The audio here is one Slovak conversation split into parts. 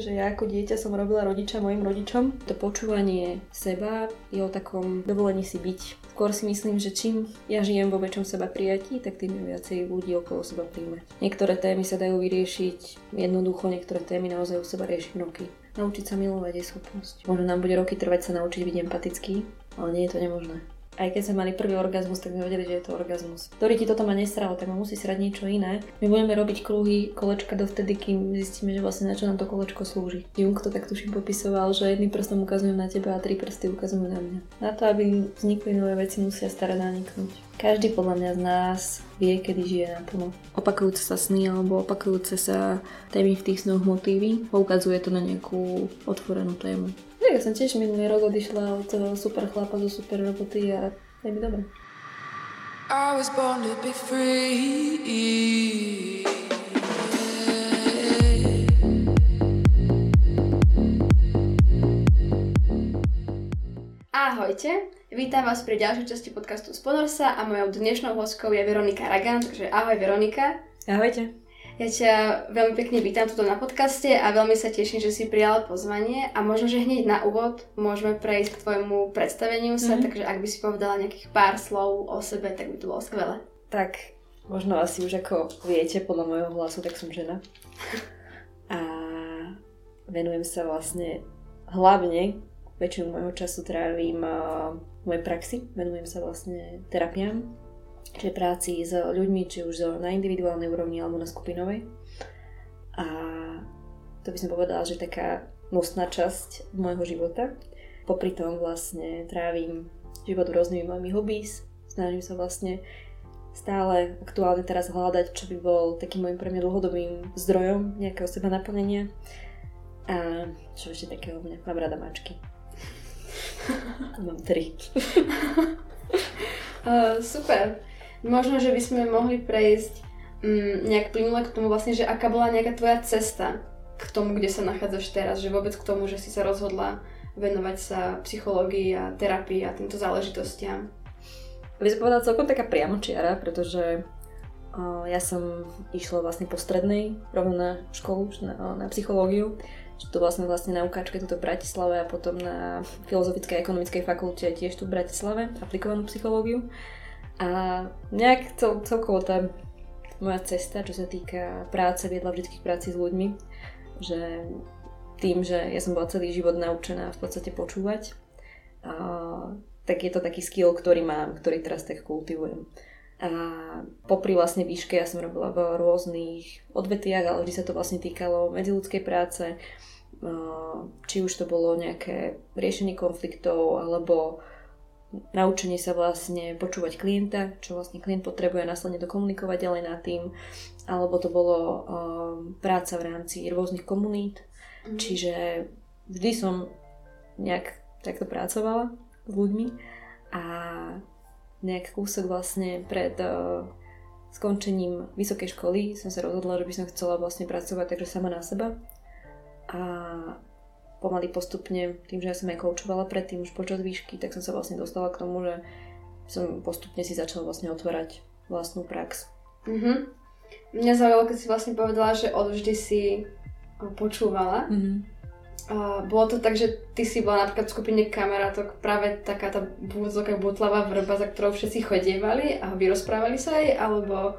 že ja ako dieťa som robila rodiča mojim rodičom. To počúvanie seba je o takom dovolení si byť. Skôr si myslím, že čím ja žijem vo väčšom seba prijatí, tak tým viacej ľudí okolo seba príjme. Niektoré témy sa dajú vyriešiť jednoducho, niektoré témy naozaj u seba riešiť roky. Naučiť sa milovať je schopnosť. Možno nám bude roky trvať sa naučiť byť empatický, ale nie je to nemožné aj keď sme mali prvý orgazmus, tak sme vedeli, že je to orgazmus. Ktorý ti toto ma nesralo, tak ma musí srať niečo iné. My budeme robiť kruhy, kolečka dovtedy, kým zistíme, že vlastne na čo nám to kolečko slúži. Jung to tak tuším popisoval, že jedným prstom ukazujem na teba a tri prsty ukazujú na mňa. Na to, aby vznikli nové veci, musia staré naniknúť. Každý podľa mňa z nás vie, kedy žije naplno. Opakujúce sa sny alebo opakujúce sa témy v tých snoch motívy, poukazuje to na nejakú otvorenú tému. Ja som tiež minulý rok odišla od toho super chlapa zo super roboty a je mi dobre. I was born to be free. Ahojte, vítam vás pri ďalšej časti podcastu Sponorsa a mojou dnešnou hostkou je Veronika Ragan, takže ahoj Veronika. Ahojte. Ja ťa veľmi pekne vítam tuto na podcaste a veľmi sa teším, že si prijala pozvanie a možno, že hneď na úvod môžeme prejsť k tvojmu predstaveniu sa, mm-hmm. takže ak by si povedala nejakých pár slov o sebe, tak by to bolo skvelé. Tak, možno asi už ako viete podľa môjho hlasu, tak som žena. A venujem sa vlastne hlavne, väčšinu môjho času trávim v mojej praxi, venujem sa vlastne terapiám, čiže práci s ľuďmi, či už na individuálnej úrovni alebo na skupinovej. A to by som povedala, že taká nosná časť môjho života. Popri tom vlastne trávim život rôznymi mojimi hobbies, snažím sa vlastne stále aktuálne teraz hľadať, čo by bol takým môjim pre mňa dlhodobým zdrojom nejakého seba naplnenia. A čo ešte takého mňa? Mám rada mačky. Mám tri. uh, super. Možno, že by sme mohli prejsť um, nejak plynule k tomu vlastne, že aká bola nejaká tvoja cesta k tomu, kde sa nachádzaš teraz, že vôbec k tomu, že si sa rozhodla venovať sa psychológii a terapii a týmto záležitostiam. By som povedala celkom taká priamočiara, pretože uh, ja som išla vlastne po strednej, rovno na školu, na, na psychológiu, že to vlastne vlastne na ukáčke tuto v Bratislave a potom na Filozofickej a ekonomickej fakulte tiež tu v Bratislave, aplikovanú psychológiu. A nejak cel, celkovo tá moja cesta, čo sa týka práce, viedla vždy k práci s ľuďmi, že tým, že ja som bola celý život naučená v podstate počúvať, a, tak je to taký skill, ktorý mám, ktorý teraz tak kultivujem. A popri vlastne výške ja som robila v rôznych odvetiach, ale vždy sa to vlastne týkalo medziludskej práce, či už to bolo nejaké riešenie konfliktov, alebo naučenie sa vlastne počúvať klienta, čo vlastne klient potrebuje následne dokomunikovať ďalej nad tým, alebo to bolo um, práca v rámci rôznych komunít, mm. čiže vždy som nejak takto pracovala s ľuďmi a nejak kúsok vlastne pred uh, skončením vysokej školy som sa rozhodla, že by som chcela vlastne pracovať takže sama na seba a pomaly postupne, tým, že ja som aj koučovala predtým už počas výšky, tak som sa vlastne dostala k tomu, že som postupne si začala vlastne otvárať vlastnú prax. Mm-hmm. Mňa zaujalo, keď si vlastne povedala, že odvždy si počúvala. Mm-hmm. A bolo to tak, že ty si bola napríklad v skupine kamarátok práve taká tá búdzoká butlavá vrba, za ktorou všetci chodievali a vyrozprávali sa aj, alebo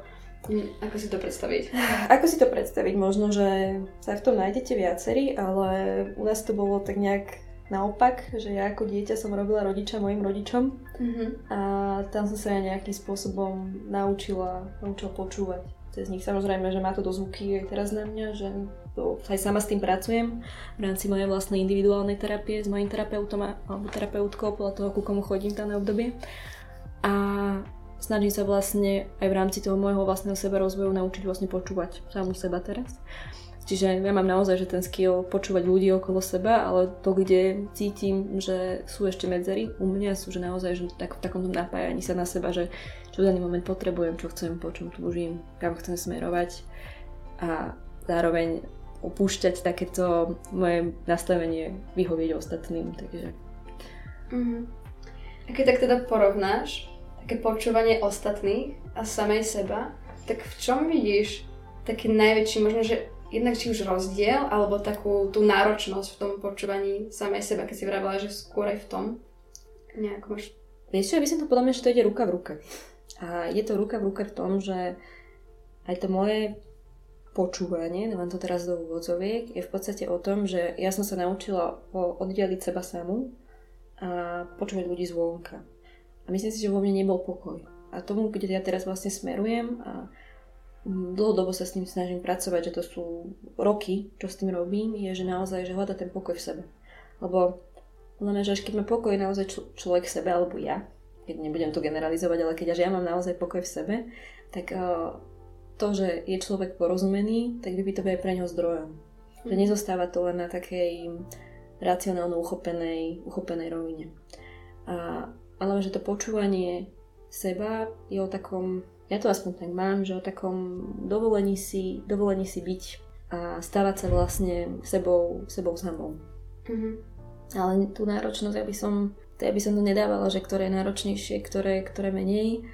ako si to predstaviť? Ako si to predstaviť? Možno, že sa v tom nájdete viacerí, ale u nás to bolo tak nejak naopak, že ja ako dieťa som robila rodiča mojim rodičom mm-hmm. a tam som sa ja nejakým spôsobom naučila, naučila počúvať cez nich. Samozrejme, že má to dozvuky aj teraz na mňa, že to, aj sama s tým pracujem v rámci mojej vlastnej individuálnej terapie s mojim terapeutom alebo terapeutkou podľa toho, ku komu chodím dané obdobie. A snažím sa vlastne aj v rámci toho môjho vlastného seba rozvoju naučiť vlastne počúvať samú seba teraz. Čiže ja mám naozaj že ten skill počúvať ľudí okolo seba, ale to, kde cítim, že sú ešte medzery u mňa, sú že naozaj že tak, v takom napájaní sa na seba, že čo v daný moment potrebujem, čo chcem, po čom túžim, kam chcem smerovať a zároveň opúšťať takéto moje nastavenie vyhovieť ostatným. Takže... Mm-hmm. A keď tak teda porovnáš také počúvanie ostatných a samej seba, tak v čom vidíš taký najväčší, možno, že jednak či už rozdiel, alebo takú tú náročnosť v tom počúvaní samej seba, keď si vravila, že skôr aj v tom nejako máš... Vieš čo, ja by som to podľa mňa, že to ide ruka v ruke. A je to ruka v ruke v tom, že aj to moje počúvanie, dávam to teraz do úvodzoviek, je v podstate o tom, že ja som sa naučila oddeliť seba samú a počúvať ľudí zvonka. A myslím si, že vo mne nebol pokoj. A tomu, kde ja teraz vlastne smerujem a dlhodobo sa s tým snažím pracovať, že to sú roky, čo s tým robím, je, že naozaj, že hľada ten pokoj v sebe. Lebo len, že až keď má pokoj naozaj človek v sebe, alebo ja, keď nebudem to generalizovať, ale keď až ja mám naozaj pokoj v sebe, tak uh, to, že je človek porozumený, tak by to aj pre neho zdrojom. Že mhm. nezostáva to len na takej racionálno uchopenej, uchopenej rovine. A, ale že to počúvanie seba je o takom ja to aspoň tak mám, že o takom dovolení si, dovolení si byť a stávať sa vlastne sebou, sebou samou. Mm-hmm. Ale tú náročnosť, ja by som, to ja by som to nedávala, že ktoré je náročnejšie, ktoré, ktoré menej.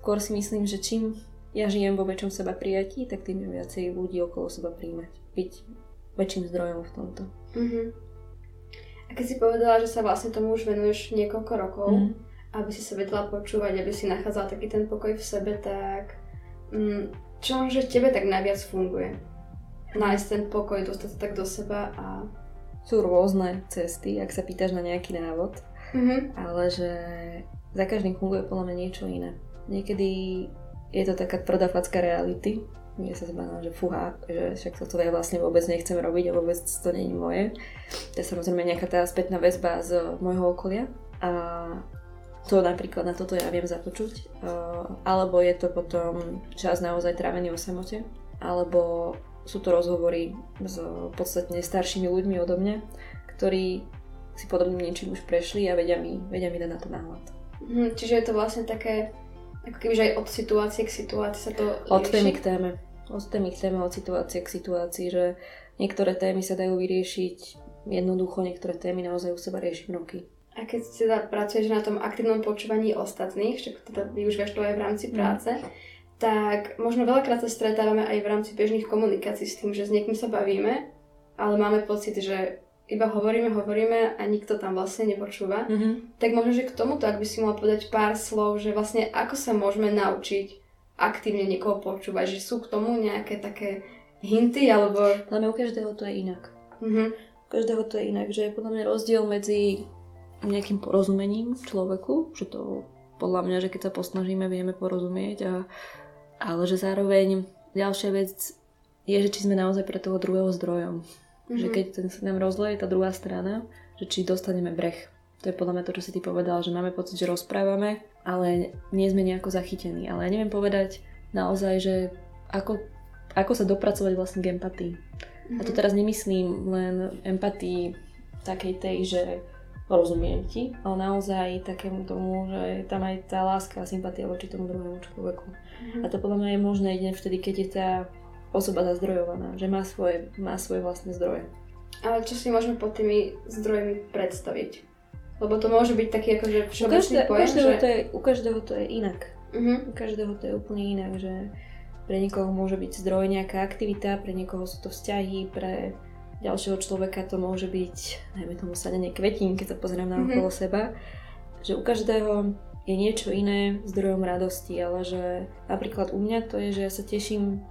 Skôr si myslím, že čím ja žijem vo väčšom seba prijatí, tak tým viacej ľudí okolo seba príjmať. Byť väčším zdrojom v tomto. Mm-hmm. Keď si povedala, že sa vlastne tomu už venuješ niekoľko rokov, mm-hmm aby si sa vedela počúvať, aby si nachádzala taký ten pokoj v sebe, tak mm, čo že tebe tak najviac funguje? Nájsť ten pokoj, dostať sa tak do seba a... Sú rôzne cesty, ak sa pýtaš na nejaký návod, mm-hmm. ale že za každým funguje podľa mňa niečo iné. Niekedy je to taká tvrdá facka reality, kde sa zbaná, že fuha, že však toto ja vlastne vôbec nechcem robiť a vôbec to nie je moje. To je samozrejme nejaká tá spätná väzba z môjho okolia. A to napríklad na toto ja viem započuť. Alebo je to potom čas naozaj trávený o samote. Alebo sú to rozhovory s podstatne staršími ľuďmi odo mňa, ktorí si podobným niečím už prešli a vedia mi, vedia mi dať na to náhľad. Hm, čiže je to vlastne také, ako keby, že aj od situácie k situácii sa to Od témy k téme. Od témy k téme, od situácie k situácii, že niektoré témy sa dajú vyriešiť jednoducho, niektoré témy naozaj u seba riešim roky. A keď teda pracuješ na tom aktívnom počúvaní ostatných, však teda využívaš to aj v rámci mm. práce, mm. tak možno veľakrát sa stretávame aj v rámci bežných komunikácií s tým, že s niekým sa bavíme, ale máme pocit, že iba hovoríme, hovoríme a nikto tam vlastne nepočúva. Mm-hmm. Tak možno, že k tomuto, ak by si mohla povedať pár slov, že vlastne ako sa môžeme naučiť aktívne niekoho počúvať, že sú k tomu nejaké také hinty, alebo... Ale u každého to je inak. Mm-hmm. U každého to je inak, že je podľa mňa rozdiel medzi nejakým porozumením človeku, že to podľa mňa, že keď sa posnažíme, vieme porozumieť, a, ale že zároveň ďalšia vec je, že či sme naozaj pre toho druhého zdrojom. Mm-hmm. Že keď ten sa nám rozleje tá druhá strana, že či dostaneme breh. To je podľa mňa to, čo si ty povedal, že máme pocit, že rozprávame, ale nie sme nejako zachytení. Ale ja neviem povedať naozaj, že ako, ako sa dopracovať vlastne k empatii. Mm-hmm. A to mhm. teraz nemyslím len empatii takej tej, že rozumiem ti, ale naozaj takému tomu, že je tam aj tá láska a sympatia voči tomu druhému človeku. Mm-hmm. A to podľa mňa je možné jedine vtedy, keď je tá osoba zazdrojovaná, že má svoje, má svoje vlastné zdroje. Ale čo si môžeme pod tými zdrojmi predstaviť? Lebo to môže byť taký akože všeobecný pojem, u každého, že... to je, u každého to je inak. Uh-huh. U každého to je úplne inak, že pre niekoho môže byť zdroj nejaká aktivita, pre niekoho sú to vzťahy, pre ďalšieho človeka to môže byť, najmä tomu sadenie kvetín, keď sa pozriem na mm-hmm. okolo seba, že u každého je niečo iné zdrojom radosti, ale že napríklad u mňa to je, že ja sa teším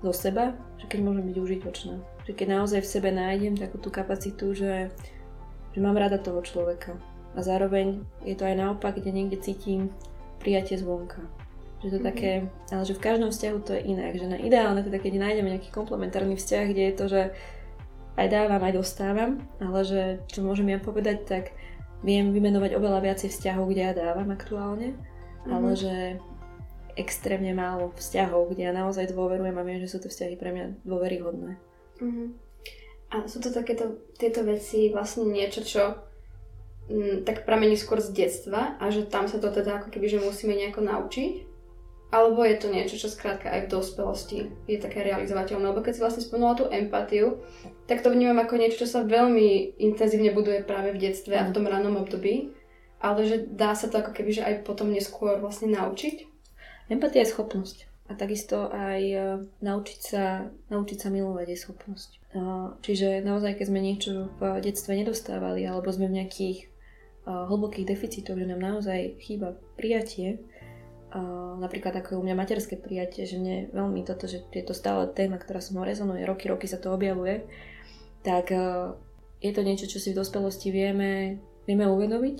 zo seba, že keď môžem byť užitočná. Že keď naozaj v sebe nájdem takú tú kapacitu, že, že mám rada toho človeka. A zároveň je to aj naopak, kde niekde cítim prijatie zvonka. Že to mm-hmm. také, ale že v každom vzťahu to je inak. Že na ideálne teda, keď nájdeme nejaký komplementárny vzťah, kde je to, že aj dávam, aj dostávam, ale že čo môžem ja povedať, tak viem vymenovať oveľa viacej vzťahov, kde ja dávam aktuálne, mm-hmm. ale že extrémne málo vzťahov, kde ja naozaj dôverujem a viem, že sú to vzťahy pre mňa dôveryhodné. Mm-hmm. A sú to takéto, tieto veci vlastne niečo, čo m, mm, tak pramení skôr z detstva a že tam sa to teda ako keby, že musíme nejako naučiť? Alebo je to niečo, čo skrátka aj v dospelosti je také realizovateľné. Lebo keď si vlastne spomenula tú empatiu, tak to vnímam ako niečo, čo sa veľmi intenzívne buduje práve v detstve a v tom ranom období. Ale že dá sa to ako keby, že aj potom neskôr vlastne naučiť. Empatia je schopnosť. a takisto aj e, naučiť sa, naučiť sa milovať je schopnosť. Čiže naozaj, keď sme niečo v detstve nedostávali, alebo sme v nejakých hlbokých deficitoch, že nám naozaj chýba prijatie, napríklad ako je u mňa materské prijatie, že mne veľmi toto, že je to stále téma, ktorá mnou rezonuje, roky, roky sa to objavuje, tak je to niečo, čo si v dospelosti vieme, vieme uvedomiť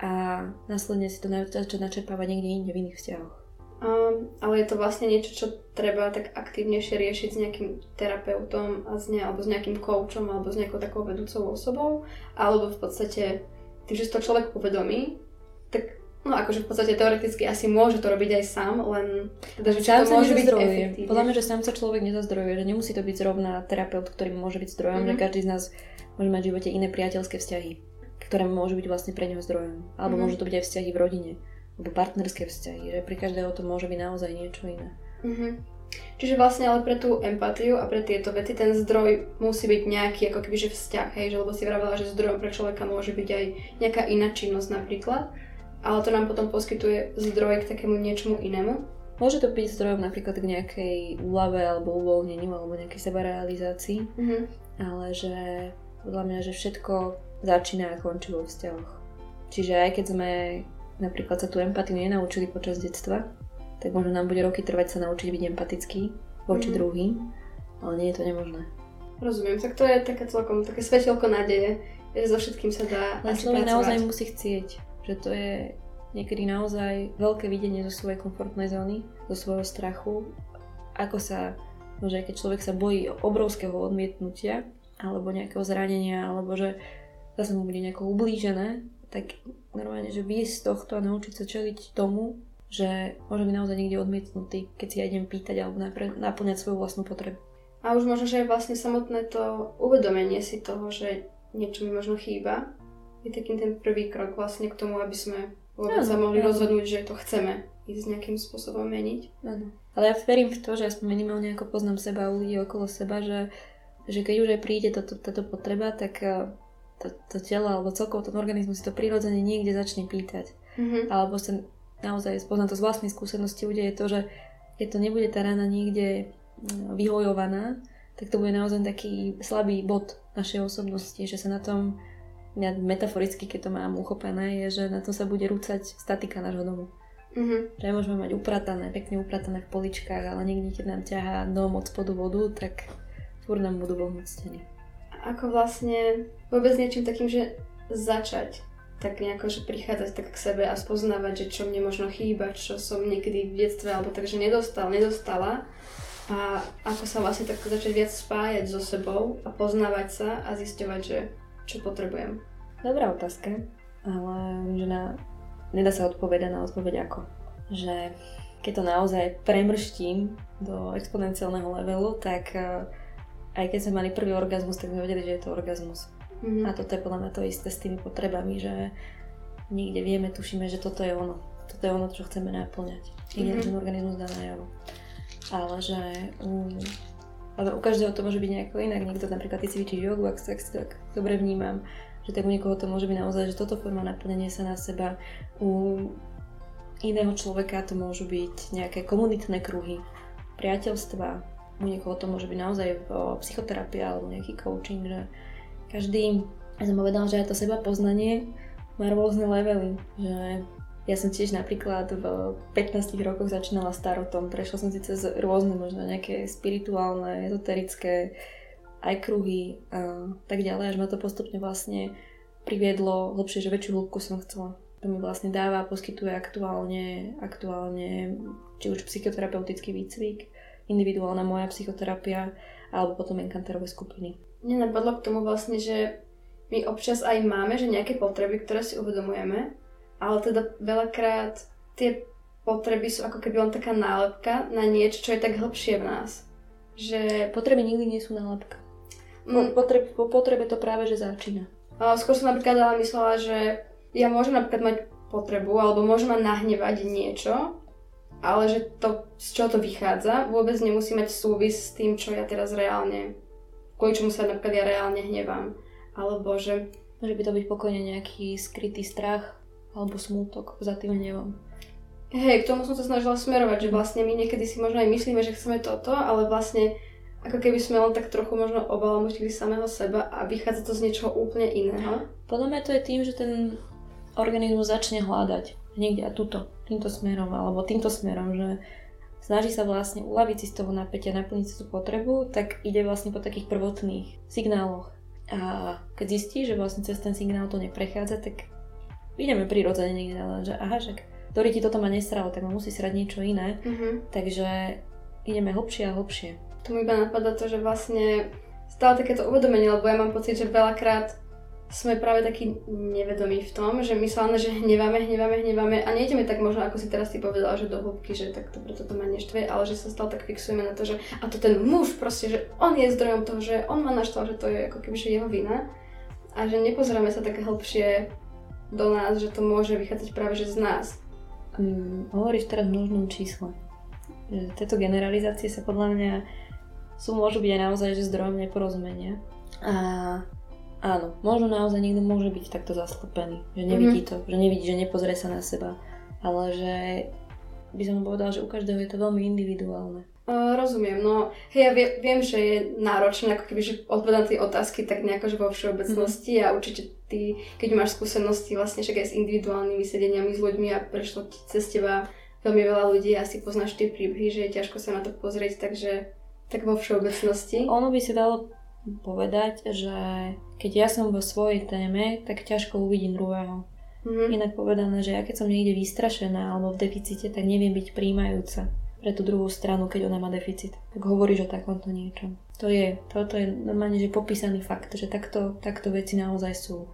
a následne si to začať načerpávať niekde inde v iných vzťahoch. Um, ale je to vlastne niečo, čo treba tak aktívnejšie riešiť s nejakým terapeutom a s ne, alebo s nejakým koučom alebo s nejakou takou vedúcou osobou, alebo v podstate tým, že si to človek uvedomí, tak no akože v podstate teoreticky asi môže to robiť aj sám, len teda, že sám to môže byť efektívne. Podľa mňa, že sám sa človek nezazdrojuje, že nemusí to byť zrovna terapeut, ktorý môže byť zdrojom, mm-hmm. že každý z nás môže mať v živote iné priateľské vzťahy, ktoré môžu byť vlastne pre neho zdrojom. Alebo mm-hmm. môžu to byť aj vzťahy v rodine alebo partnerské vzťahy, že pri každého to môže byť naozaj niečo iné. Mm-hmm. Čiže vlastne ale pre tú empatiu a pre tieto vety ten zdroj musí byť nejaký ako keby že vzťah, hej, že lebo si vravela, že zdrojom pre človeka môže byť aj nejaká iná činnosť napríklad, ale to nám potom poskytuje zdroj k takému niečomu inému. Môže to byť zdrojom napríklad k nejakej úlave alebo uvoľneniu alebo nejakej sebarealizácii, mm-hmm. ale že podľa mňa, že všetko začína a končí vo vzťahoch. Čiže aj keď sme napríklad sa tú empatiu nenaučili počas detstva, tak možno nám bude roky trvať sa naučiť byť empatický voči mm. druhým, ale nie je to nemožné. Rozumiem, tak to je také celkom také svetelko nádeje, že so všetkým sa dá Len človek naozaj musí chcieť, že to je niekedy naozaj veľké videnie zo svojej komfortnej zóny, zo svojho strachu, ako sa, môže keď človek sa bojí obrovského odmietnutia, alebo nejakého zranenia, alebo že zase mu bude nejako ublížené, tak normálne, že výjsť z tohto a naučiť sa čeliť tomu, že môže byť naozaj niekde odmietnutý, keď si ja idem pýtať alebo naplňať svoju vlastnú potrebu. A už možno, že vlastne samotné to uvedomenie si toho, že niečo mi možno chýba, je takým ten prvý krok vlastne k tomu, aby sme vôbec sa mohli rozhodnúť, že to chceme ísť nejakým spôsobom meniť. Ano. Ale ja verím v to, že aspoň minimálne ako poznám seba a ľudí okolo seba, že, že keď už aj príde táto, táto potreba, tak to, to telo alebo celkovo ten organizmus si to prirodzene niekde začne pýtať. Mm-hmm. Alebo sa naozaj poznám to z vlastnej skúsenosti udeje to, že keď to nebude tá rana niekde mm, vyhojovaná, tak to bude naozaj taký slabý bod našej osobnosti, že sa na tom, ja metaforicky, keď to mám uchopené, je, že na tom sa bude rúcať statika nášho domu. Mm-hmm. Že môžeme mať upratané, pekne upratané v poličkách, ale niekde, keď nám ťahá dom od spodu vodu, tak fúr nám budú vohnúť steny ako vlastne vôbec niečím takým, že začať tak nejako, že prichádzať tak k sebe a spoznávať, že čo mne možno chýba, čo som niekedy v detstve alebo takže nedostal, nedostala a ako sa vlastne tak začať viac spájať so sebou a poznávať sa a zisťovať, že čo potrebujem. Dobrá otázka, ale že na, nedá sa odpovedať na odpoveď ako. Že keď to naozaj premrštím do exponenciálneho levelu, tak aj keď sme mali prvý orgazmus, tak sme vedeli, že je to orgazmus. Mm-hmm. A toto je podľa mňa to isté s tými potrebami, že niekde vieme, tušíme, že toto je ono. Toto je ono, čo chceme naplňať. Ide mm-hmm. ten organizmus dá najavo. Ale že um, ale u každého to môže byť nejako inak. Niekto napríklad ty cvičíš jogu, ak sa tak, tak dobre vnímam, že tak u niekoho to môže byť naozaj, že toto forma naplnenia sa na seba. U iného človeka to môžu byť nejaké komunitné kruhy, priateľstva, u niekoho to môže byť naozaj psychoterapia alebo nejaký coaching, že každý, ja som povedala, že aj to seba poznanie má rôzne levely, že ja som tiež napríklad v 15 rokoch začínala starotom, prešla som si cez rôzne možno nejaké spirituálne, ezoterické, aj kruhy a tak ďalej, až ma to postupne vlastne priviedlo hlbšie, že väčšiu hĺbku som chcela. To mi vlastne dáva, poskytuje aktuálne, aktuálne či už psychoterapeutický výcvik, individuálna moja psychoterapia alebo potom enkanterové skupiny. Mne napadlo k tomu vlastne, že my občas aj máme, že nejaké potreby, ktoré si uvedomujeme, ale teda veľakrát tie potreby sú ako keby len taká nálepka na niečo, čo je tak hlbšie v nás. Že... Potreby nikdy nie sú nálepka. Po, mm. potreb, po potrebe to práve, že začína. skôr som napríklad ale myslela, že ja môžem napríklad mať potrebu, alebo môžem ma nahnevať niečo, ale že to, z čoho to vychádza, vôbec nemusí mať súvis s tým, čo ja teraz reálne, kvôli čomu sa napríklad ja reálne hnevám. Alebo že... Môže by to byť pokojne nejaký skrytý strach alebo smútok za tým hnevom. Hej, k tomu som sa snažila smerovať, že vlastne my niekedy si možno aj myslíme, že chceme toto, ale vlastne ako keby sme len tak trochu možno obalamutili samého seba a vychádza to z niečoho úplne iného. Podľa mňa to je tým, že ten organizmus začne hľadať niekde a tuto, týmto smerom, alebo týmto smerom, že snaží sa vlastne uľaviť si z toho napätia, naplniť si tú potrebu, tak ide vlastne po takých prvotných signáloch. A keď zistí, že vlastne cez ten signál to neprechádza, tak ideme prirodzene niekde, ale že aha, že ktorý ti toto ma nesralo, tak ma musí srať niečo iné. Mhm. Takže ideme hlbšie a hlbšie. Tu mi iba napadá to, že vlastne stále takéto uvedomenie, lebo ja mám pocit, že veľakrát sme práve takí nevedomí v tom, že my sa len, že hneváme, hneváme, hneváme a nejdeme tak možno, ako si teraz ty povedala, že do hĺbky, že tak to preto to ma neštve, ale že sa stále tak fixujeme na to, že a to ten muž proste, že on je zdrojom toho, že on ma naštval, že to je ako keby že jeho vina a že nepozeráme sa také hĺbšie do nás, že to môže vychádzať práve že z nás. Mm, hovoríš teraz v množnom čísle. Že tieto generalizácie sa podľa mňa sú, môžu byť aj naozaj že zdrojom neporozumenia. A Áno, možno naozaj niekto môže byť takto zaslepený, že nevidí mm-hmm. to, že nevidí, že nepozrie sa na seba, ale že by som povedala, že u každého je to veľmi individuálne. Uh, rozumiem, no hej, ja vie, viem, že je náročné ako keby, že odpovedať tie otázky tak nejako, že vo všeobecnosti mm-hmm. a určite ty, keď máš skúsenosti vlastne však aj s individuálnymi sedeniami s ľuďmi a prešlo ti cez teba veľmi veľa ľudí a si poznáš tie príbehy, že je ťažko sa na to pozrieť, takže tak vo všeobecnosti. Ono by si dalo povedať, že keď ja som vo svojej téme, tak ťažko uvidím druhého. Mm-hmm. Inak povedané, že ja keď som niekde vystrašená alebo v deficite, tak neviem byť príjmajúca pre tú druhú stranu, keď ona má deficit. Tak hovoríš o takomto niečom. To je, toto je normálne, že popísaný fakt, že takto, takto veci naozaj sú.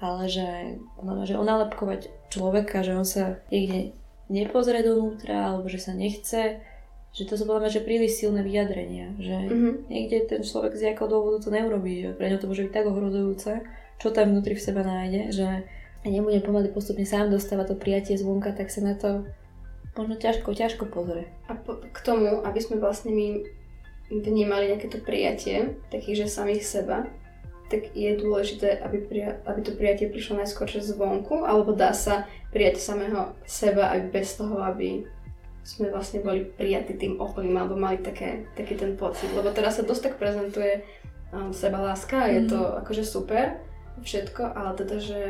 Ale že, že onálepkovať človeka, že on sa niekde nepozrie dovnútra, alebo že sa nechce, že to sú podľa mňa že príliš silné vyjadrenia, že mm-hmm. niekde ten človek z nejakého dôvodu to neurobí, že pre ňo to môže byť tak ohrozujúce, čo tam vnútri v sebe nájde, že nebude pomaly postupne sám dostávať to prijatie zvonka, tak sa na to možno ťažko, ťažko pozrie. A po, k tomu, aby sme vlastne my vnímali nejaké to prijatie, takých, že samých seba, tak je dôležité, aby, prija- aby to prijatie prišlo najskôr zvonku, alebo dá sa prijať samého seba aj bez toho, aby sme vlastne boli prijatí tým okolím alebo mali také, taký ten pocit. Lebo teraz sa dosť tak prezentuje um, seba láska a je to mm. akože super všetko, ale teda, že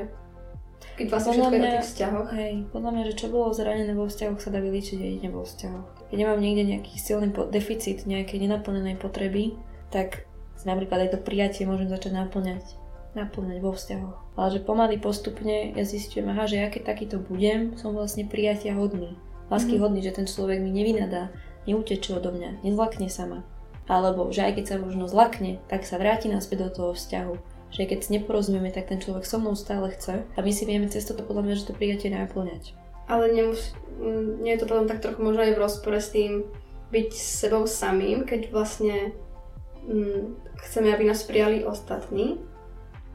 keď vlastne podľa všetko mňa, je o tých vzťahoch. Hej, podľa mňa, že čo bolo zranené vo vzťahoch sa dá vyliečiť jedine vo vzťahoch. Keď nemám niekde nejaký silný po- deficit, nejakej nenaplnenej potreby, tak napríklad aj to prijatie môžem začať naplňať naplňať vo vzťahoch. Ale že pomaly postupne ja zistujem, aha, že ja keď takýto budem, som vlastne prijatia hodný lásky hodný, že ten človek mi nevynadá, neuteče odo mňa, nezlakne sa ma. Alebo že aj keď sa možno zlakne, tak sa vráti naspäť do toho vzťahu. Že keď si neporozumieme, tak ten človek so mnou stále chce a my si vieme cez toto podľa mňa, že to prijatie naplňať. Ale nemus- nie je to potom tak trochu možno aj v rozpore s tým byť s sebou samým, keď vlastne mm, chceme, aby nás prijali ostatní,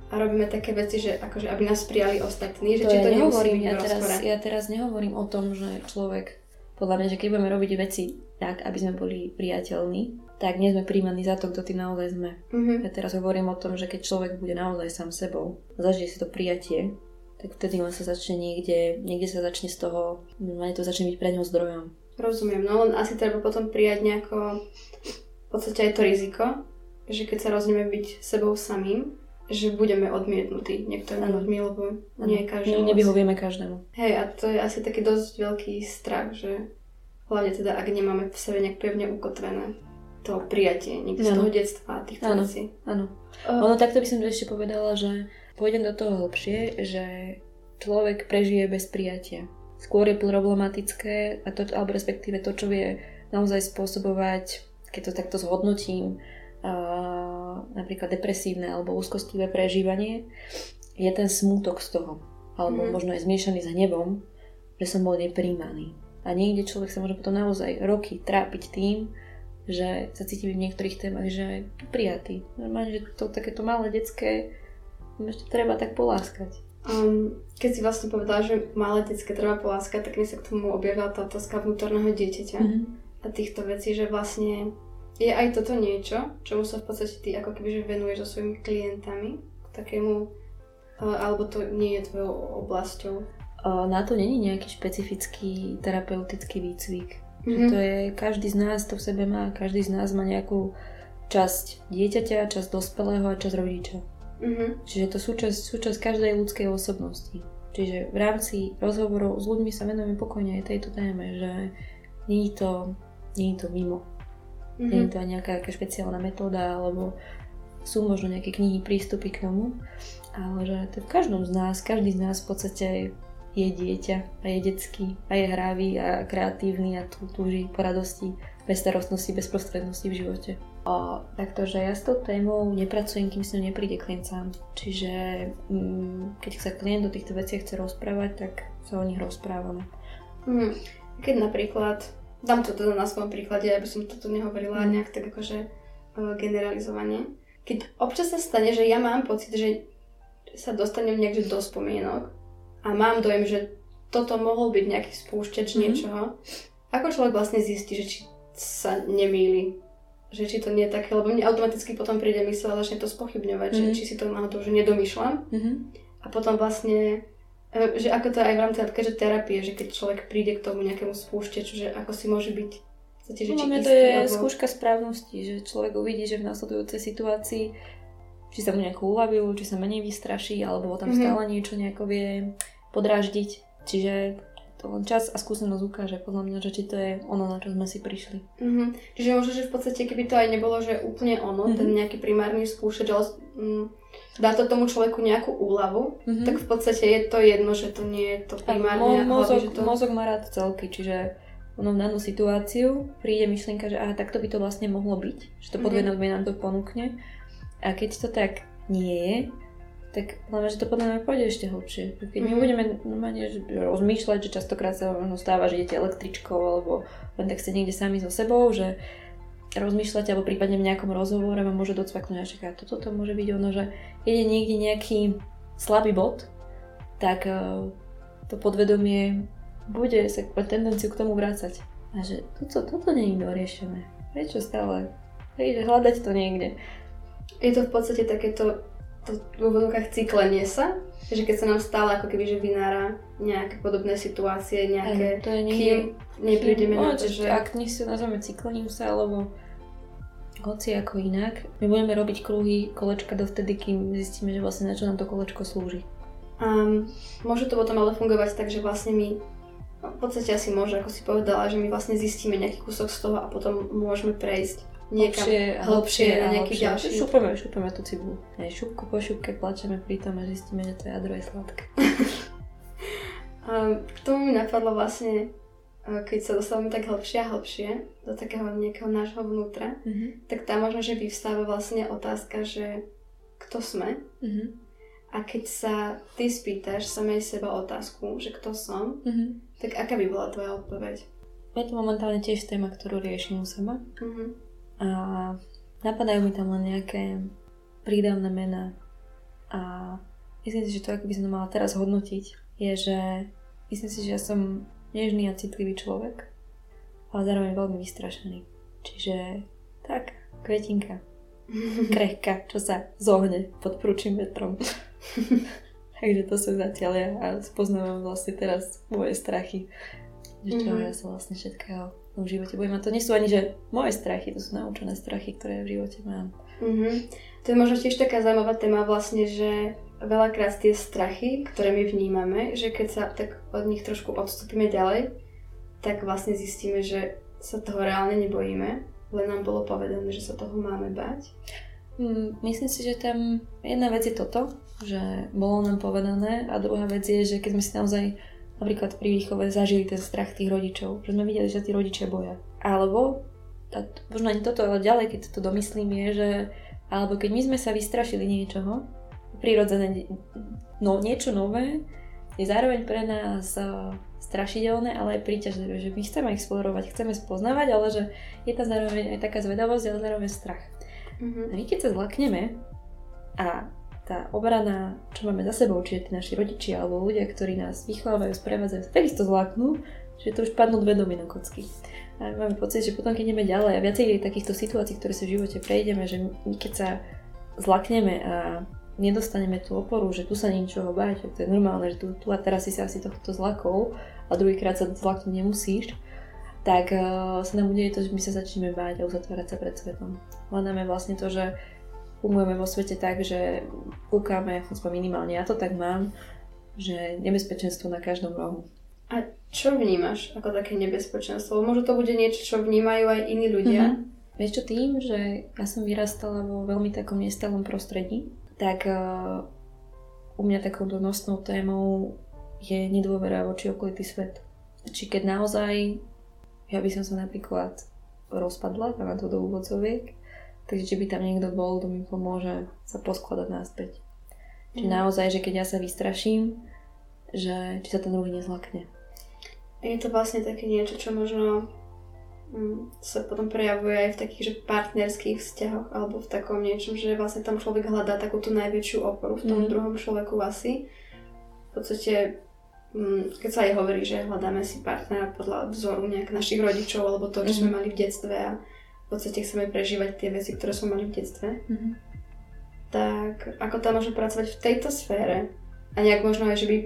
a robíme také veci, že akože aby nás prijali ostatní, že to či ja to nehovorím, ja teraz, ja teraz nehovorím o tom, že človek, podľa mňa, že keď budeme robiť veci tak, aby sme boli priateľní, tak nie sme príjmaní za to, kto ty naozaj sme. Mm-hmm. Ja teraz hovorím o tom, že keď človek bude naozaj sám sebou, zažije si to prijatie, tak vtedy on sa začne niekde, niekde sa začne z toho, to začne byť pre ňo zdrojom. Rozumiem, no len asi treba potom prijať nejako v podstate aj to riziko, že keď sa rozhodneme byť sebou samým, že budeme odmietnutí niektorými ľuďmi, lebo nie každý. Ne, nevyhovieme každému. Hej, a to je asi taký dosť veľký strach, že hlavne teda, ak nemáme v sebe nejak pevne ukotvené to prijatie niekde z toho detstva a týchto ano. vecí. Áno. Uh, ono takto by som ešte povedala, že pôjdem do toho hlbšie, že človek prežije bez prijatia. Skôr je problematické, a to, alebo respektíve to, čo vie naozaj spôsobovať, keď to takto zhodnotím, napríklad depresívne alebo úzkostivé prežívanie, je ten smútok z toho. Alebo mm. možno aj zmiešaný za nebom, že som bol nepríjmaný. A niekde človek sa môže potom naozaj roky trápiť tým, že sa cíti v niektorých témach, že je prijatý. Normálne, že to takéto malé detské ešte treba tak poláskať. Um, keď si vlastne povedala, že malé detské treba poláskať, tak mi sa k tomu objavila tá otázka vnútorného dieťaťa mm-hmm. a týchto vecí, že vlastne je aj toto niečo, čomu sa v podstate ty ako keby že venuješ so svojimi klientami, takému, alebo to nie je tvojou oblasťou? na to není nejaký špecifický terapeutický výcvik. Mm-hmm. To je, každý z nás to v sebe má, každý z nás má nejakú časť dieťaťa, časť dospelého a časť rodiča. Mm-hmm. Čiže to súčasť, súčasť každej ľudskej osobnosti. Čiže v rámci rozhovorov s ľuďmi sa venujeme pokojne aj tejto téme, že nie je to, nie je to mimo. Mm-hmm. Nie je to nejaká, nejaká špeciálna metóda, alebo sú možno nejaké knihy, prístupy k tomu, ale že to v každom z nás, každý z nás v podstate je dieťa a je detský a je hravý a kreatívny a tú, túži po radosti, bez starostnosti, bez prostrednosti v živote. A, takto, že ja s tou témou nepracujem, kým sa nepríde klient sám. Čiže mm, keď sa klient o týchto veciach chce rozprávať, tak sa o nich rozprávame. Mm. Keď napríklad, dám to teda na svojom príklade, aby som toto nehovorila mm. nejak tak akože uh, generalizovanie. Keď občas sa stane, že ja mám pocit, že sa dostanem nejak do spomienok a mám dojem, že toto mohol byť nejaký spúšťač mm-hmm. niečoho, ako človek vlastne zistí, že či sa nemýli, že či to nie je také, lebo mne automaticky potom príde mysle a začne to spochybňovať, mm-hmm. že či si to náhodou že nedomýšľam mm-hmm. a potom vlastne e, že ako to aj v rámci napríklad, že terapie, že keď človek príde k tomu nejakému spúšťaču, že ako si môže byť Chcete, že či to je alebo... skúška správnosti, že človek uvidí, že v následujúcej situácii či sa mu nejako uľavilo, či sa menej vystraší, alebo tam mm-hmm. stále niečo nejako vie podráždiť. Čiže to len čas a skúsenosť ukáže podľa mňa, že či to je ono, na čo sme si prišli. Mm-hmm. Čiže možno, že v podstate, keby to aj nebolo, že úplne ono, mm-hmm. ten nejaký primárny skúšač, ale mm, dá to tomu človeku nejakú úľavu, mm-hmm. tak v podstate je to jedno, že to nie je to primárne. Mo- mozog, hlavne, že to... mozog má rád celky, čiže ono v danú situáciu príde myšlienka, že aha, takto by to vlastne mohlo byť, že to mhm. podvedomie mm-hmm. nám to ponúkne. A keď to tak nie je, tak hlavne, že to podľa mňa pôjde ešte hlbšie. Keď my mhm. budeme normálne rozmýšľať, že častokrát sa možno stáva, že idete električkou alebo len tak ste niekde sami so sebou, že rozmýšľate alebo prípadne v nejakom rozhovore vám môže docvaknúť a čaká, toto to môže byť ono, že je niekde nejaký slabý bod, tak uh, to podvedomie bude sa tendenciu k tomu vrácať. A že toto, toto nie je doriešené. Prečo stále? Hej, že hľadať to niekde. Je to v podstate takéto to v úvodovkách cyklenie sa, že keď sa nám stále ako keby že vynára nejaké podobné situácie, nejaké, to je niekde, kým neprídeme na to, že... Ak nech si nazveme cyklením sa, alebo hoci ako inak, my budeme robiť kruhy, kolečka dovtedy, kým zistíme, že vlastne na čo nám to kolečko slúži. Um, môže to potom ale fungovať tak, že vlastne my v podstate asi môže, ako si povedala, že my vlastne zistíme nejaký kúsok z toho a potom môžeme prejsť niekam hlbšie, hlbšie na nejaký hlbšie. ďalší. Šupeme, šupeme tú cibulu. Aj šupku po šupke plačeme pri tom a zistíme, že to jadro je sladké. k tomu mi napadlo vlastne, keď sa dostávame tak hlbšie a hlbšie do takého nejakého nášho vnútra, mm-hmm. tak tam možno, že vyvstáva vlastne otázka, že kto sme. Mm-hmm. A keď sa ty spýtaš samej seba otázku, že kto som, mm-hmm. tak aká by bola tvoja odpoveď? Je to momentálne tiež téma, ktorú riešim u seba. Mm-hmm a napadajú mi tam len nejaké prídavné mená a myslím si, že to, ako by som mala teraz hodnotiť, je, že myslím si, že ja som nežný a citlivý človek, ale zároveň veľmi vystrašený. Čiže tak, kvetinka, krehka, čo sa zohne pod prúčim vetrom. Takže to som zatiaľ ja a spoznávam vlastne teraz moje strachy, že čo mm-hmm. ja sa vlastne všetkého v živote budem mať. To nie sú ani že moje strachy, to sú naučené strachy, ktoré v živote mám. Mm-hmm. To je možno tiež taká zaujímavá téma vlastne, že veľakrát tie strachy, ktoré my vnímame, že keď sa tak od nich trošku odstúpime ďalej, tak vlastne zistíme, že sa toho reálne nebojíme, len nám bolo povedané, že sa toho máme bať. Mm, myslím si, že tam jedna vec je toto, že bolo nám povedané a druhá vec je, že keď sme si naozaj napríklad pri výchove zažili ten strach tých rodičov, že sme videli, že tí rodičia boja. Alebo, a možno ani toto, ale ďalej, keď to domyslím, je, že alebo keď my sme sa vystrašili niečoho, prirodzené, no niečo nové, je zároveň pre nás strašidelné, ale aj príťažlivé, že my chceme explorovať, chceme spoznávať, ale že je tam zároveň aj taká zvedavosť, ale zároveň strach. Mm-hmm. A my keď sa zlakneme a tá obrana, čo máme za sebou, čiže tí naši rodičia alebo ľudia, ktorí nás vychovávajú, sprevádzajú, takisto zláknú, že to už padnú dve domy na kocky. A máme pocit, že potom, keď ideme ďalej a viacej takýchto situácií, ktoré sa v živote prejdeme, že my keď sa zlakneme a nedostaneme tú oporu, že tu sa niečoho báť, to je normálne, že tu, tu a teraz si sa asi tohto zlakol a druhýkrát sa zlaknúť nemusíš, tak uh, sa nám udeje to, že my sa začneme báť a uzatvárať sa pred svetom. Hľadáme vlastne to, že fungujeme vo svete tak, že kúkame, aspoň minimálne ja to tak mám, že nebezpečenstvo na každom rohu. A čo vnímaš ako také nebezpečenstvo? Možno to bude niečo, čo vnímajú aj iní ľudia. Mm-hmm. Vieš čo, tým, že ja som vyrastala vo veľmi takom nestalom prostredí, tak uh, u mňa takouto nosnou témou je nedôvera voči okolitý svet. Či keď naozaj ja by som sa napríklad rozpadla, na to do úvodzoviek, takže či by tam niekto bol, to mi pomôže sa poskladať náspäť. Či mm. naozaj, že keď ja sa vystraším, že či sa ten druhý nezlakne. Je to vlastne také niečo, čo možno sa potom prejavuje aj v takých že partnerských vzťahoch alebo v takom niečom, že vlastne tam človek hľadá takú tú najväčšiu oporu v tom mm. druhom človeku asi. V podstate Mm, keď sa aj hovorí, že hľadáme si partnera podľa vzoru nejak našich rodičov alebo to, čo sme mhm. mali v detstve a v podstate chceme prežívať tie veci, ktoré sme mali v detstve, mm-hmm. tak ako tam môžeme pracovať v tejto sfére a nejak možno aj, že by,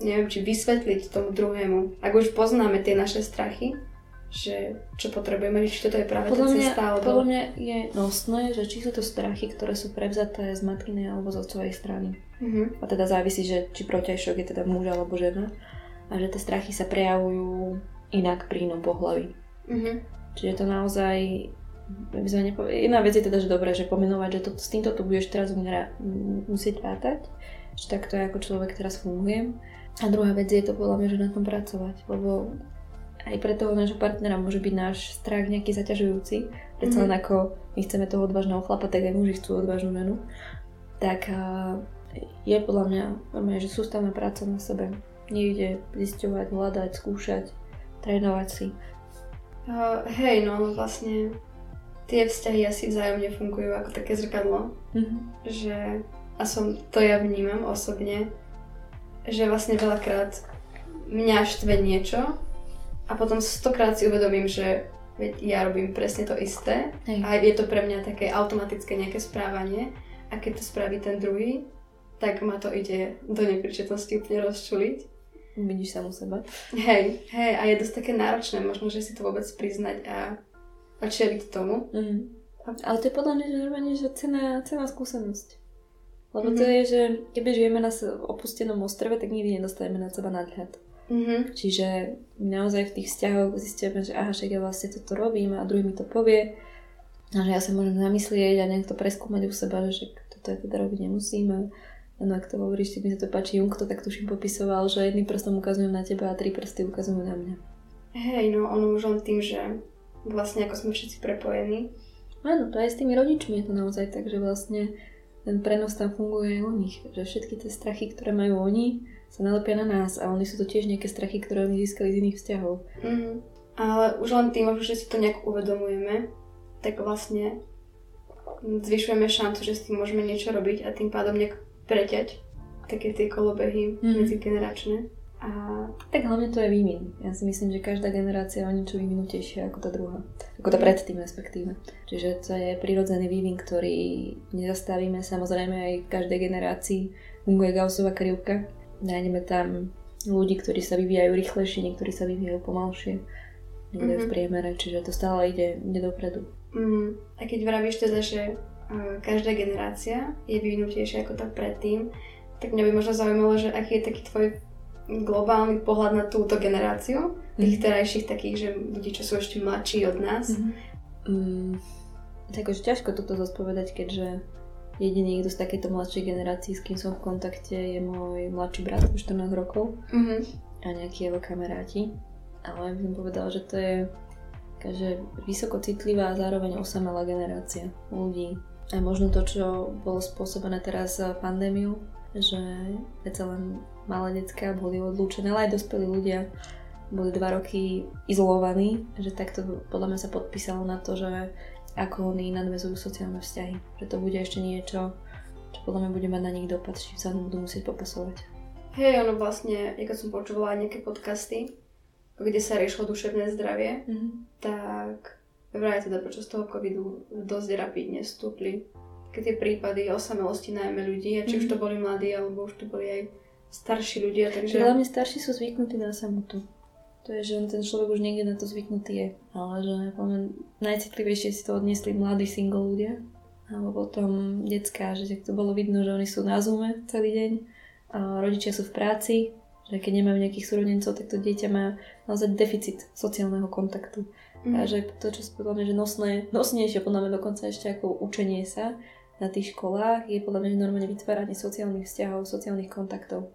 neviem, či vysvetliť tomu druhému, ak už poznáme tie naše strachy, že čo potrebujeme, či toto je práve podľa tá cesta, mňa, alebo... Podľa mňa je nosné, že či sú to strachy, ktoré sú prevzaté z matkinej alebo z otcovej strany. Mm-hmm. A teda závisí, že či protiažok je teda muž alebo žena. A že tie strachy sa prejavujú inak pri inom pohlaví. Mm-hmm. Čiže to naozaj nepo... Jedna vec je teda, že dobré, že pomenovať, že to, s týmto tu budeš teraz umera, musieť rátať, že takto je ako človek teraz fungujem. A druhá vec je to podľa mňa, že na tom pracovať, lebo aj pre toho nášho partnera môže byť náš strach nejaký zaťažujúci. Predsa mm-hmm. ako my chceme toho odvážneho chlapa, tak aj muži chcú odvážnu ženu. Tak je podľa mňa normálne, že sústavná práca na sebe. Nejde zisťovať, hľadať, skúšať, trénovať si. Uh, hej, no vlastne tie vzťahy asi vzájomne fungujú ako také zrkadlo. Mm-hmm. Že, a som, to ja vnímam osobne, že vlastne veľakrát mňa štve niečo a potom stokrát si uvedomím, že ja robím presne to isté Hej. a je to pre mňa také automatické nejaké správanie a keď to spraví ten druhý, tak ma to ide do nepríčetnosti úplne rozčuliť. Vidíš samu seba. Hej, hej, a je dosť také náročné možno, že si to vôbec priznať a, a čeliť tomu. Mm. Ale to je podľa mňa, že normálne, že cena, cena skúsenosť. Lebo mm-hmm. to je, že keby žijeme na opustenom ostrove, tak nikdy nedostaneme na seba nadhľad. Mm-hmm. Čiže naozaj v tých vzťahoch zistíme, že aha, však ja vlastne toto robím a druhý mi to povie. A že ja sa môžem zamyslieť a nejak to preskúmať u seba, že toto je teda robiť nemusíme. No ak to hovoríš, mi sa to páči, Jung to tak tuším popisoval, že jedným prstom ukazujem na teba a tri prsty ukazujú na mňa. Hej, no ono už len tým, že vlastne ako sme všetci prepojení. Áno, to aj s tými rodičmi je to naozaj tak, že vlastne ten prenos tam funguje aj u nich. Že všetky tie strachy, ktoré majú oni, sa nalepia na nás a oni sú to tiež nejaké strachy, ktoré oni získali z iných vzťahov. Mm-hmm. Ale už len tým, že si to nejak uvedomujeme, tak vlastne zvyšujeme šancu, že s tým môžeme niečo robiť a tým pádom nejak preťať také tie kolobehy mm. medzigeneračné. A tak hlavne to je vývin. Ja si myslím, že každá generácia má niečo vyvinutejšie ako tá druhá. Ako tá predtým respektíve. Čiže to je prirodzený vývin, ktorý nezastavíme. Samozrejme aj v každej generácii funguje Gaussova krivka. Nájdeme tam ľudí, ktorí sa vyvíjajú rýchlejšie, niektorí sa vyvíjajú pomalšie. Niekde mm-hmm. v mhm. priemere, čiže to stále ide, ide dopredu. Mm. A keď vravíš teda, že každá generácia je vyvinutejšia ako tá predtým, tak mňa by možno zaujímalo, že aký je taký tvoj globálny pohľad na túto generáciu, tých mm. terajších takých, že ľudí, čo sú ešte mladší od nás. Mm. Mm, tak už ťažko toto zodpovedať, keďže jediný, kto z takéto mladšej generácii, s kým som v kontakte, je môj mladší brat, už 14 rokov mm-hmm. a nejakí jeho kamaráti. Ale by som povedala, že to je taká, vysoko citlivá a zároveň osamelá generácia ľudí, aj možno to, čo bolo spôsobené teraz pandémiu, že predsa len malé detská boli odlúčené, ale aj dospelí ľudia boli dva roky izolovaní, že takto podľa mňa sa podpísalo na to, že ako oni nadvezujú sociálne vzťahy. Že to bude ešte niečo, čo podľa mňa bude mať na nich dopad, či sa budú musieť popasovať. Hej, ono vlastne, keď som počúvala nejaké podcasty, kde sa riešilo duševné zdravie, mm-hmm. tak vraj teda počas toho covidu dosť rapidne stúpli keď tie prípady osamelosti najmä ľudí, a či mm. už to boli mladí, alebo už to boli aj starší ľudia, takže... Hlavne starší sú zvyknutí na samotu. To je, že ten človek už niekde na to zvyknutý je. Ale že poviem, najcitlivejšie si to odniesli mladí single ľudia. Alebo potom detská, že to bolo vidno, že oni sú na zoome celý deň. A rodičia sú v práci, že keď nemajú nejakých súrodencov, tak to dieťa má naozaj deficit sociálneho kontaktu. Mm. A že to, čo podľa mňa, že nosné, nosnejšie podľa mňa dokonca ešte ako učenie sa na tých školách, je podľa mňa normálne vytváranie sociálnych vzťahov, sociálnych kontaktov.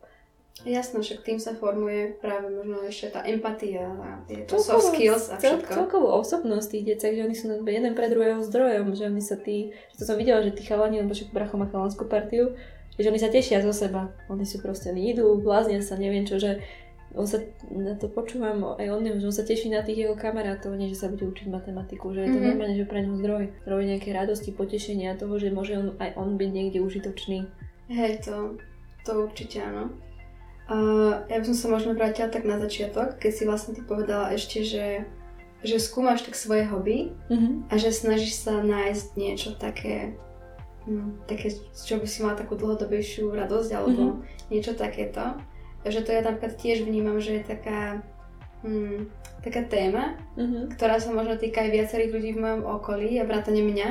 Jasno, však tým sa formuje práve možno ešte tá empatia a to soft skills a všetko. Cel, celkovú osobnosť tých detí, že oni sú jeden pre druhého zdrojom, že oni sa tí, že to som videla, že tí chalani, lebo však bracho má chalanskú partiu, že oni sa tešia zo seba. Oni sú proste, oni idú, bláznia sa, neviem čo, že on sa, na to počúvam aj on, že on sa teší na tých jeho kamarátov, nie že sa bude učiť matematiku, že je to mm-hmm. normálne, že pre neho zdroj, zdroj nejakej radosti, potešenia toho, že môže on, aj on byť niekde užitočný. Hej, to, to určite áno. Uh, ja by som sa možno vrátila tak na začiatok, keď si vlastne ty povedala ešte, že, že skúmaš tak svoje hobby mm-hmm. a že snažíš sa nájsť niečo také, hm, také, z čo by si mala takú dlhodobejšiu radosť alebo mm-hmm. niečo takéto. Že to ja napríklad tiež vnímam, že je taká, hm, taká téma, mm-hmm. ktorá sa možno týka aj viacerých ľudí v mojom okolí a vrátane mňa,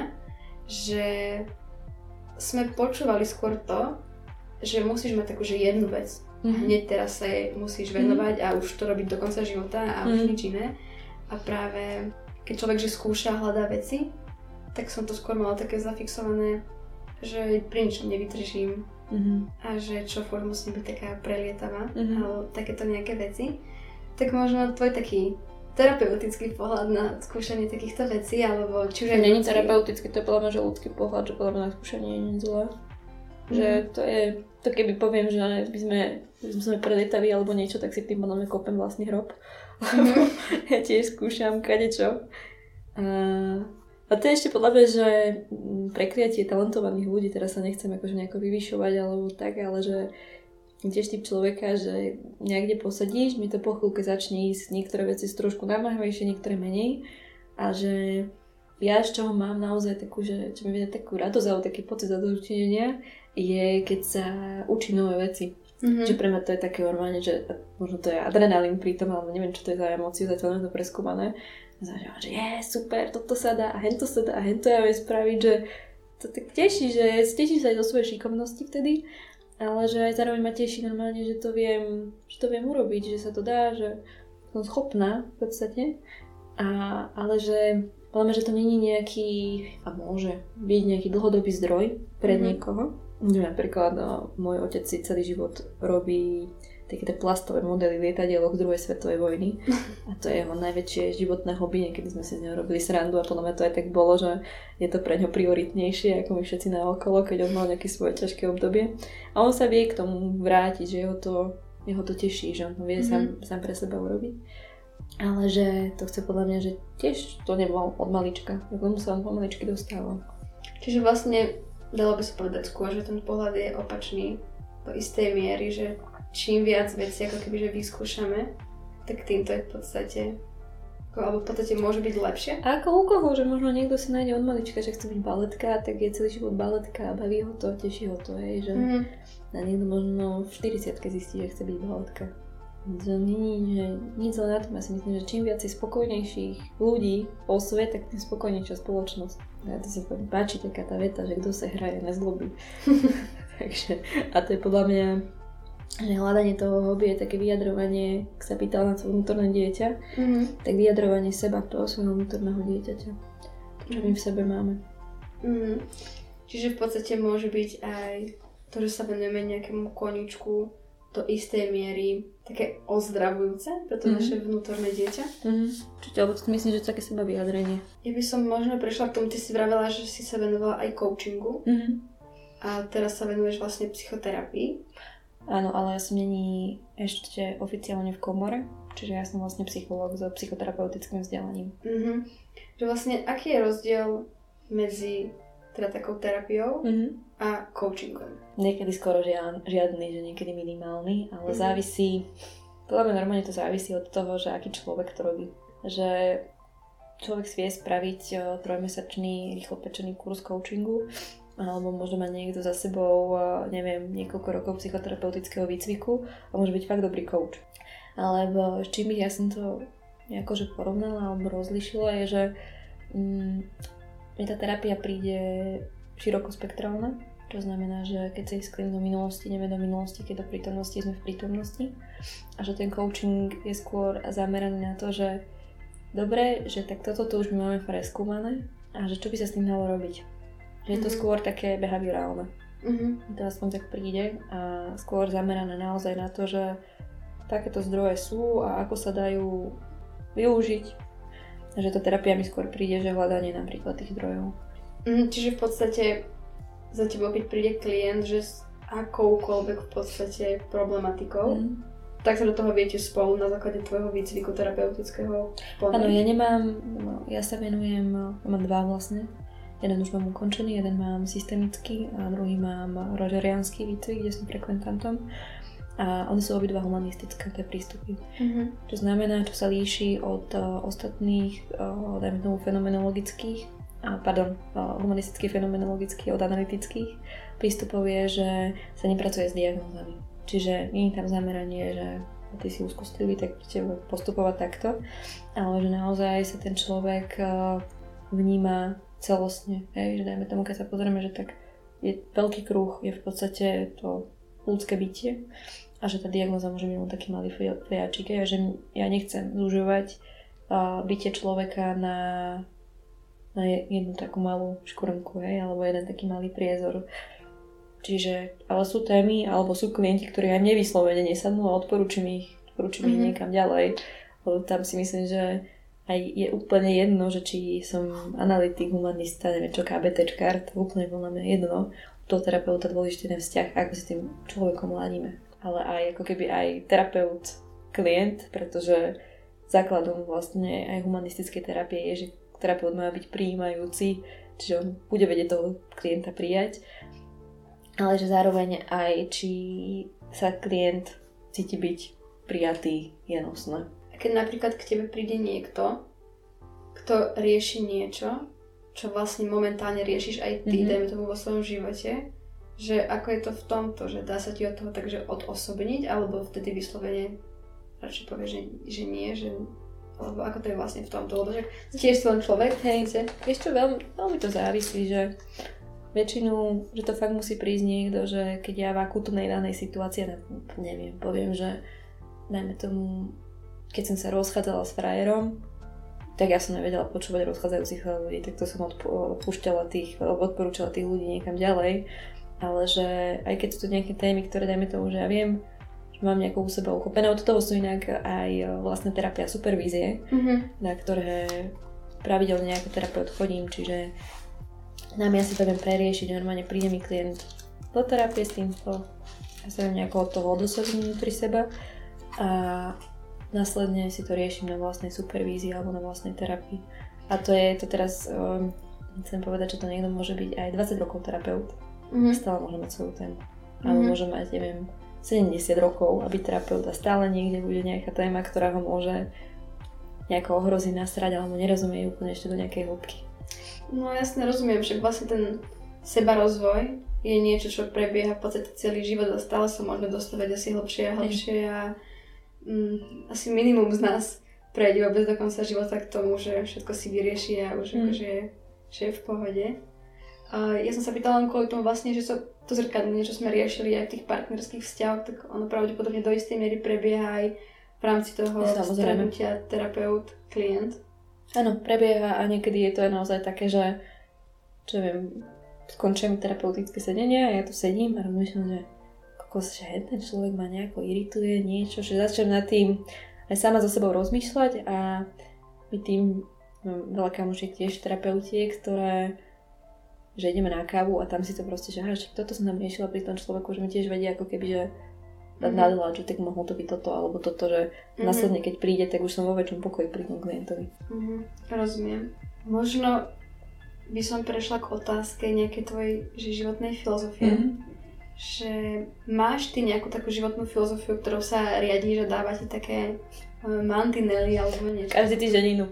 že sme počúvali skôr to, že musíš mať takú, že jednu vec mm-hmm. hneď teraz sa jej musíš venovať mm-hmm. a už to robiť do konca života a mm-hmm. už nič iné. A práve keď človek že skúša hľadá veci, tak som to skôr mala také zafixované, že pri ničom nevydržím mm-hmm. a že čo furt musí byť taká prelietavá mm-hmm. alebo takéto nejaké veci. Tak možno tvoj taký terapeutický pohľad na skúšanie takýchto vecí, alebo či už. Není terapeutický, to je podľa mňa, že ľudský pohľad, že podľa mňa na skúšanie nie je zlé. Mm. Že to je, to keby poviem, že by sme, by sme prelietaví alebo niečo, tak si tým podľa kopem vlastný hrob. Mm. ja tiež skúšam kadečo. A, a to je ešte podľa mňa, že prekliatie talentovaných ľudí, teraz sa nechcem akože nejako vyvyšovať alebo tak, ale že tiež typ človeka, že niekde posadíš, mi to po chvíľke začne ísť, niektoré veci sú trošku namáhavejšie, niektoré menej a že ja z čoho mám naozaj takú, že čo mi vie takú radosť alebo taký pocit zadozučenia, je, keď sa učí nové veci. Mm-hmm. Že pre mňa to je také normálne, že možno to je adrenalín pri tom, alebo neviem, čo to je za emóciu, zatiaľ nie to preskúmané. Zažívam, že je super, toto sa dá a hento sa dá a hento ja viem spraviť, že to tak teší, že teší sa aj zo svojej šikovnosti vtedy, ale že aj zároveň ma teší normálne, že to viem, že to viem urobiť, že sa to dá, že som schopná v podstate. A, ale že podľa že to není nejaký, a môže byť nejaký dlhodobý zdroj pre mm-hmm. niekoho, Napríklad no, môj otec si celý život robí také tie plastové modely lietadielok z druhej svetovej vojny. A to je jeho najväčšie životné hobby. Niekedy sme si z neho robili srandu a podľa mňa to aj tak bolo, že je to pre ňo prioritnejšie ako my všetci na okolo, keď on mal nejaké svoje ťažké obdobie. A on sa vie k tomu vrátiť, že jeho to, jeho to teší, že on to vie mm-hmm. sám, sám pre seba urobiť. Ale že to chce podľa mňa, že tiež to nebolo od malička. Ako mu sa on pomaličky dostával. Čiže vlastne dalo by sa povedať skôr, že ten pohľad je opačný do istej miery, že čím viac vecí ako keby, že vyskúšame, tak týmto je v podstate alebo v podstate môže byť lepšie. A ako u koho, že možno niekto si nájde od malička, že chce byť baletka, tak je celý život baletka a baví ho to, teší ho to, hej, že mm-hmm. a niekto možno v 40 zistí, že chce byť baletka. To nie, že nič zle na tom. Ja si myslím, že čím viac spokojnejších ľudí po svete, tak tým spokojnejšia spoločnosť. Ja to sa páči taká tá veta, že kto sa hraje, nezlobí. Takže, a to je podľa mňa, že hľadanie toho hobby je také vyjadrovanie, ak sa pýtal na svoje vnútorné dieťa, mm-hmm. tak vyjadrovanie seba toho svojho vnútorného dieťaťa. Čo my v sebe máme. Mm-hmm. Čiže v podstate môže byť aj to, že sa venujeme nejakému koničku, do istej miery také ozdravujúce pre to mm-hmm. naše vnútorné dieťa. Mm-hmm. Alebo to myslím, že to také seba vyjadrenie. Ja by som možno prešla k tomu, ty si vravela, že si sa venovala aj coachingu. Mm-hmm. A teraz sa venuješ vlastne psychoterapii. Áno, ale ja som není ešte oficiálne v komore, čiže ja som vlastne psychológ so psychoterapeutickým vzdelaním. Mm-hmm. Že vlastne, aký je rozdiel medzi teda takou terapiou mm-hmm. a coachingom. Niekedy skoro žiad, žiadny, že niekedy minimálny, ale mm-hmm. závisí, podľa mňa normálne to závisí od toho, že aký človek to robí. Že človek si vie spraviť trojmesačný rýchlo pečený kurz coachingu alebo môže mať niekto za sebou, neviem, niekoľko rokov psychoterapeutického výcviku a môže byť fakt dobrý coach. Alebo s čím ja som to nejako že porovnala alebo rozlišila je, že mm, mi tá terapia príde širokospektrálna, to znamená, že keď sa ísť do minulosti, nevie do minulosti, keď do prítomnosti sme v prítomnosti a že ten coaching je skôr zameraný na to, že dobre, že tak toto tu už my máme preskúmané a že čo by sa s tým dalo robiť. Že je to mm-hmm. skôr také behaviorálne. Mm-hmm. To aspoň tak príde a skôr zamerané naozaj na to, že takéto zdroje sú a ako sa dajú využiť. Že tá terapia mi skôr príde, že hľadanie napríklad tých zdrojov. Mm, čiže v podstate za tebou, keď príde klient, že s akoukoľvek v podstate problematikou, mm. tak sa do toho viete spolu na základe tvojho výcviku terapeutického Áno, ja nemám, no, ja sa venujem, mám dva vlastne. Jeden už mám ukončený, jeden mám systemický a druhý mám rogeriánsky výcvik, kde som frekventantom. A oni sú obidva humanistické, tie prístupy. Mm-hmm. Čo znamená, čo sa líši od uh, ostatných, uh, dajme tomu, fenomenologických a pardon, humanistický, fenomenologický od analytických prístupov je, že sa nepracuje s diagnózami. Čiže nie je tam zameranie, že ty si úzkostlivý, tak postupovať takto, ale že naozaj sa ten človek vníma celostne. Hej? Že dajme tomu, keď sa pozrieme, že tak je veľký kruh, je v podstate to ľudské bytie a že tá diagnoza môže byť taký malý fejačik. A že ja nechcem zužovať bytie človeka na na jednu takú malú škvrnku, hej, alebo jeden taký malý priezor. Čiže, ale sú témy, alebo sú klienti, ktorí aj nevyslovene nesadnú a odporúčam ich, odporúčam mm-hmm. ich mhm. niekam ďalej. Lebo tam si myslím, že aj je úplne jedno, že či som analytik, humanista, neviem čo, KBTčkár, to úplne podľa mňa jedno. To terapeuta dôležitý ten vzťah, ako si tým človekom ladíme. Ale aj ako keby aj terapeut, klient, pretože základom vlastne aj humanistickej terapie je, že terapeut má byť prijímajúci, čiže on bude vedieť toho klienta prijať, ale že zároveň aj či sa klient cíti byť prijatý je nosné. A keď napríklad k tebe príde niekto, kto rieši niečo, čo vlastne momentálne riešiš aj ty, mm-hmm. dajme tomu vo svojom živote, že ako je to v tomto, že dá sa ti od toho takže odosobniť, alebo vtedy vyslovene radšej povie, že, že nie, že alebo ako to je vlastne v tomto, lebo že tiež si človek. Hej, vieš čo, veľmi, veľmi to závisí, že väčšinu, že to fakt musí prísť niekto, že keď ja v akutnej danej situácii, neviem, poviem, že najmä tomu, keď som sa rozchádzala s frajerom, tak ja som nevedela počúvať rozchádzajúcich ľudí, tak to som odpúšťala tých, alebo odporúčala tých ľudí niekam ďalej. Ale že aj keď sú to nejaké témy, ktoré dajme tomu, že ja viem, mám nejako u seba uchopené. Od toho sú inak aj e, vlastne terapia supervízie, mm-hmm. na ktoré pravidelne ako terapeut chodím, čiže nám ja si to viem preriešiť, normálne príde mi klient do terapie s týmto, ja sa viem nejako od toho odosobniť vnútri seba a následne si to riešim na vlastnej supervízii alebo na vlastnej terapii. A to je to teraz, um, chcem povedať, že to niekto môže byť aj 20 rokov terapeut. Mm-hmm. Stále môže mať svoju tému. Alebo mm-hmm. môže mať, neviem, 70 rokov a byť terapeut a stále niekde bude nejaká téma, ktorá ho môže nejako ohroziť, nasrať alebo nerozumie úplne ešte do nejakej hĺbky. No jasne, rozumiem, že vlastne ten seba rozvoj je niečo, čo prebieha v podstate celý život a stále sa môžeme dostávať asi hlbšie a hlbšie a mm, asi minimum z nás prejde vôbec do konca života k tomu, že všetko si vyrieši a už mm. akože že je v pohode. A ja som sa pýtala len kvôli tomu vlastne, že so, to zrkadlenie, čo sme riešili aj v tých partnerských vzťahoch, tak ono pravdepodobne do istej miery prebieha aj v rámci toho stretnutia terapeut-klient. Áno, prebieha a niekedy je to aj naozaj také, že čo viem, skončím terapeutické sedenie a ja tu sedím a rozmýšľam, že kokos, že ten človek ma nejako irituje, niečo, že začnem nad tým aj sama so sebou rozmýšľať a my tým veľa kamošiek tiež terapeutiek, ktoré že ideme na kávu a tam si to proste, že aha, že toto som tam riešila pri tom človeku, že mi tiež vedia ako keby, že mm-hmm. nadala, že tak mohlo to byť toto alebo toto, že mm-hmm. následne keď príde, tak už som vo väčšom pokoji pri tom klientovi. Mm-hmm. Rozumiem. Možno by som prešla k otázke nejakej tvojej životnej filozofie. Mm-hmm. Že máš ty nejakú takú životnú filozofiu, ktorou sa riadí, že dávate také uh, mantinely alebo niečo? Každý týždeň inú.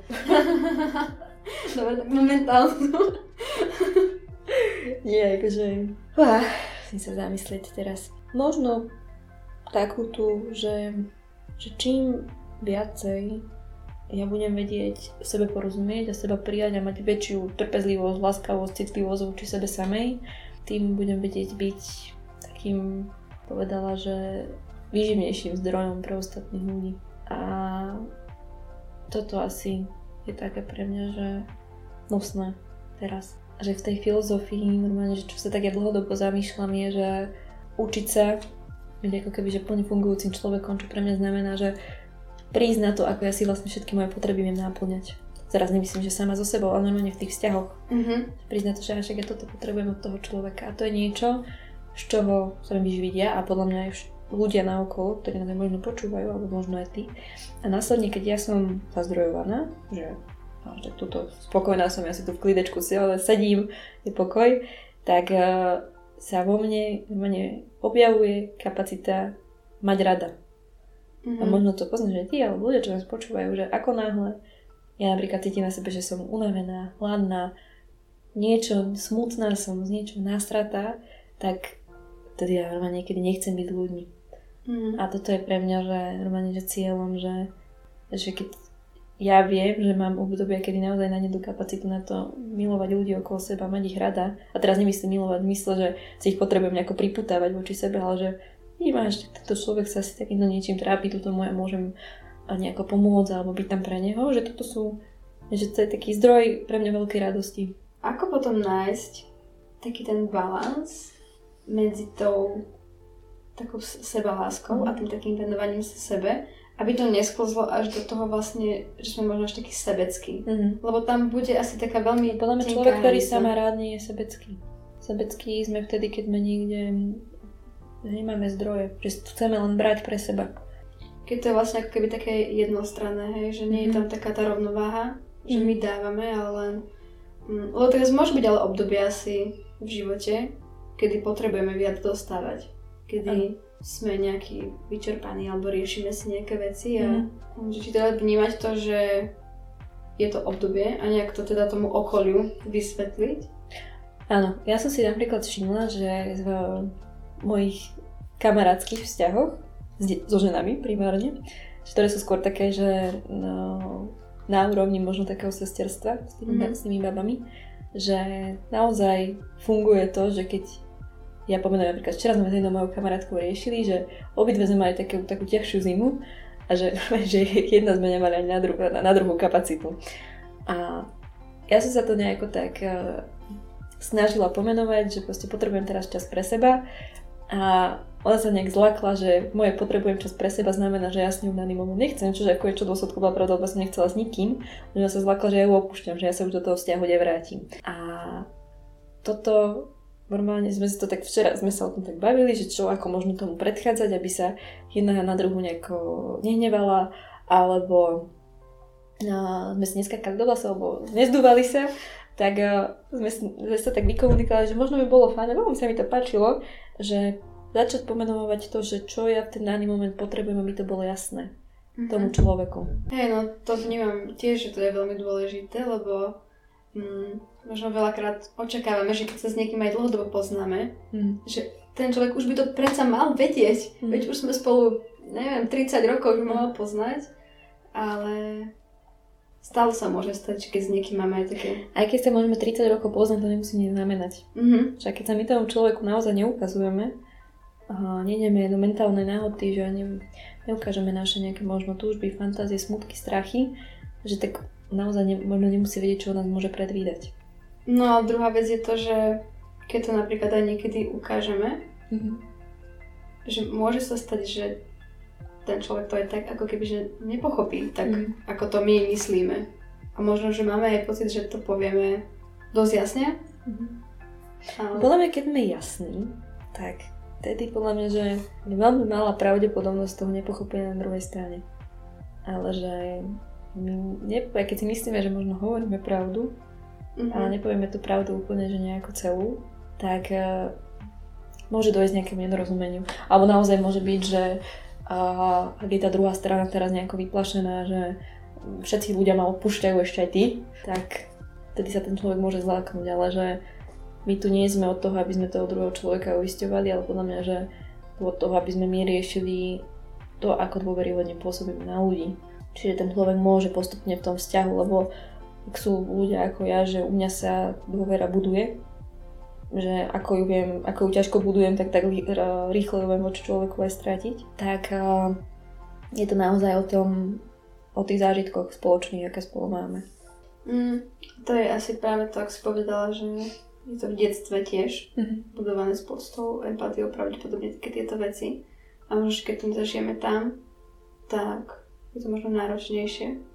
Dobre, tak momentálnu. Nie, akože... Uh, musím sa zamyslieť teraz. Možno takú tu, že, že čím viacej ja budem vedieť sebe porozumieť a seba prijať a mať väčšiu trpezlivosť, láskavosť, citlivosť voči sebe samej, tým budem vedieť byť takým, povedala, že výživnejším zdrojom pre ostatných ľudí. A toto asi je také pre mňa, že nosné teraz. Že v tej filozofii normálne, že čo sa tak ja dlhodobo zamýšľam je, že učiť sa byť ako keby, že plne fungujúcim človekom, čo pre mňa znamená, že prísť na to, ako ja si vlastne všetky moje potreby viem náplňať. Zaraz nemyslím, že sama so sebou, ale normálne v tých vzťahoch. Mm-hmm. Prísť na to, že však ja toto potrebujem od toho človeka. A to je niečo, z čoho sa vyživiť ja a podľa mňa aj ľudia na okolo, ktorí nás možno počúvajú, alebo možno aj ty. A následne, keď ja som zazdrojovaná, že no, že tuto spokojná som, ja si tu v klidečku si ale sedím, je pokoj, tak uh, sa vo mne, mne objavuje kapacita mať rada. Mm-hmm. A mhm. možno to poznáš aj ty, alebo ľudia, čo nás počúvajú, že ako náhle ja napríklad cítim na sebe, že som unavená, hladná, niečo smutná som, z niečo nastratá, tak tedy ja normálne niekedy nechcem byť s ľuďmi. Mm. A toto je pre mňa, že normálne, že cieľom, že, že keď ja viem, že mám obdobie, kedy naozaj na tú kapacitu na to milovať ľudí okolo seba, mať ich rada. A teraz nemyslím milovať mysle, že si ich potrebujem nejako priputávať voči sebe, ale že že tento človek sa asi takýmto niečím trápi, toto moje môžem nejako pomôcť alebo byť tam pre neho, že toto sú, že to je taký zdroj pre mňa veľkej radosti. Ako potom nájsť taký ten balans medzi tou takou sebaláskou mm. a tým takým venovaním sa sebe, aby to nesklzlo až do toho vlastne, že sme možno až taký sebecký. Mm. Lebo tam bude asi taká veľmi Podľa mňa človek, ktorý sa má rád, nie je sebecký. Sebecký sme vtedy, keď sme niekde nemáme zdroje, že chceme len brať pre seba. Keď to je vlastne ako keby také jednostranné, hej, že nie je tam mhm. taká tá rovnováha, že my mhm. dávame, ale len... Mm, lebo teraz môže byť ale obdobie asi v živote, kedy potrebujeme viac dostávať. Kedy sme nejaký vyčerpaní alebo riešime si nejaké veci a mm. že či teda vnímať to, že je to obdobie a nejak to teda tomu okoliu vysvetliť. Áno, ja som si napríklad všimla, že v mojich kamarátskych vzťahoch so ženami primárne, ktoré sú skôr také, že no, na úrovni možno takého sesterstva s tými, mm-hmm. s tými babami, že naozaj funguje to, že keď ja pomenujem napríklad, včera sme s jednou mojou kamarátkou riešili, že obidve sme mali takú, takú ťažšiu zimu a že, že jedna sme nemali ani na, dru- na, na druhú kapacitu. A ja som sa to nejako tak uh, snažila pomenovať, že proste potrebujem teraz čas pre seba a ona sa nejak zlakla, že moje potrebujem čas pre seba znamená, že ja s ňou daný moment nechcem, čože ako je čo dôsledku bola pravda, lebo som nechcela s nikým, že ja sa zlakla, že ja ju opúšťam, že ja sa už do toho vzťahu nevrátim. A toto normálne sme si to tak včera, sme sa o tom tak bavili, že čo ako možno tomu predchádzať, aby sa jedna na druhú nejako nehnevala, alebo no, sme si neskakali do vlasu, alebo nezdúvali sa, tak uh, sme, sme sa tak vykomunikovali, že možno by bolo fajn, lebo sa mi to páčilo, že začať pomenovať to, že čo ja v ten daný moment potrebujem, aby to bolo jasné mm-hmm. tomu človeku. Hej, no to vnímam tiež, že to je veľmi dôležité, lebo mm, možno veľakrát očakávame, že keď sa s niekým aj dlhodobo poznáme, mm. že ten človek už by to predsa mal vedieť, mm. veď už sme spolu, neviem, 30 rokov už mal poznať, ale Stále sa môže stať, že keď s niekým máme aj také... Aj keď sa môžeme 30 rokov poznať, to nemusí nič znamenať. Mm-hmm. Však keď sa my tomu človeku naozaj neukazujeme, a nejdeme do mentálnej náhoty, že ne, neukážeme naše nejaké možno túžby, fantázie, smutky, strachy, že tak naozaj ne, možno nemusí vedieť, čo nás môže predvídať. No a druhá vec je to, že keď to napríklad aj niekedy ukážeme, mm-hmm. že môže sa stať, že ten človek to je tak ako keby, že nepochopí tak, mm. ako to my myslíme. A možno, že máme aj pocit, že to povieme dosť jasne. Mm. Ale... Podľa mňa, keď sme jasní, tak tedy podľa mňa, že je veľmi malá pravdepodobnosť toho nepochopenia na druhej strane. Ale že my, keď si myslíme, že možno hovoríme pravdu, mm-hmm. ale nepovieme tú pravdu úplne, že nejako celú, tak uh, môže dojsť nejakému nedorozumeniu. Alebo naozaj môže byť, že a ak je tá druhá strana teraz nejako vyplašená, že všetci ľudia ma opúšťajú ešte aj ty, tak vtedy sa ten človek môže zláknuť, ale že my tu nie sme od toho, aby sme toho druhého človeka uisťovali, ale podľa mňa, že od toho, aby sme my riešili to, ako dôveryhodne pôsobíme na ľudí. Čiže ten človek môže postupne v tom vzťahu, lebo ak sú ľudia ako ja, že u mňa sa dôvera buduje, že ako ju viem, ako ju ťažko budujem, tak tak rýchlo ju viem voči človeku aj stratiť, tak je to naozaj o tom, o tých zážitkoch spoločných, aké spolu máme. Mm, to je asi práve to, ako si povedala, že je to v detstve tiež mm-hmm. budované s tou empatiou pravdepodobne také tieto veci. A možno, keď tým zažijeme tam, tak je to možno náročnejšie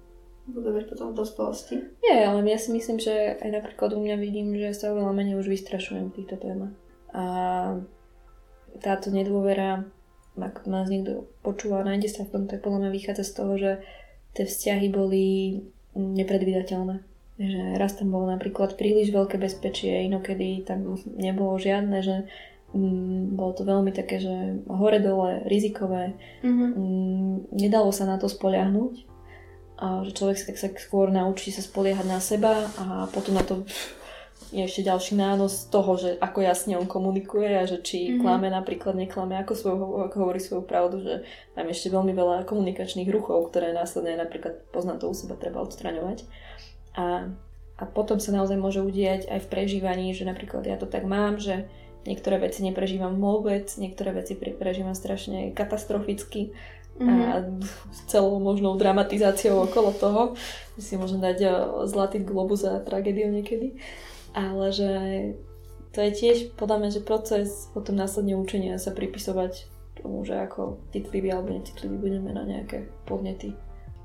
budovať potom v dospelosti. Nie, ale ja si myslím, že aj napríklad u mňa vidím, že sa oveľa menej už vystrašujem v týchto témach. A táto nedôvera, ak nás niekto počúva nájde sa v tom, tak podľa mňa vychádza z toho, že tie vzťahy boli nepredvídateľné. Že raz tam bolo napríklad príliš veľké bezpečie, inokedy tam nebolo žiadne, že mm, bolo to veľmi také, že hore-dole, rizikové. Mm-hmm. Mm, nedalo sa na to spoľahnúť a že človek sa tak sa skôr naučí sa spoliehať na seba a potom na to je ešte ďalší nános toho, že ako jasne on komunikuje a že či mm-hmm. klame napríklad, neklame, ako, svoj, ako hovorí svoju pravdu, že tam ešte veľmi veľa komunikačných ruchov, ktoré následne napríklad poznám to u seba treba odstraňovať. A, a potom sa naozaj môže udieť aj v prežívaní, že napríklad ja to tak mám, že niektoré veci neprežívam vôbec, niektoré veci prežívam strašne katastroficky mm-hmm. a celou možnou dramatizáciou okolo toho. Si môžem dať eh, zlatý globus za tragédiu niekedy. Ale že to je tiež podľa mňa, že proces potom následne učenia sa pripisovať tomu, že ako citlivý alebo necitlivý budeme na nejaké podnety.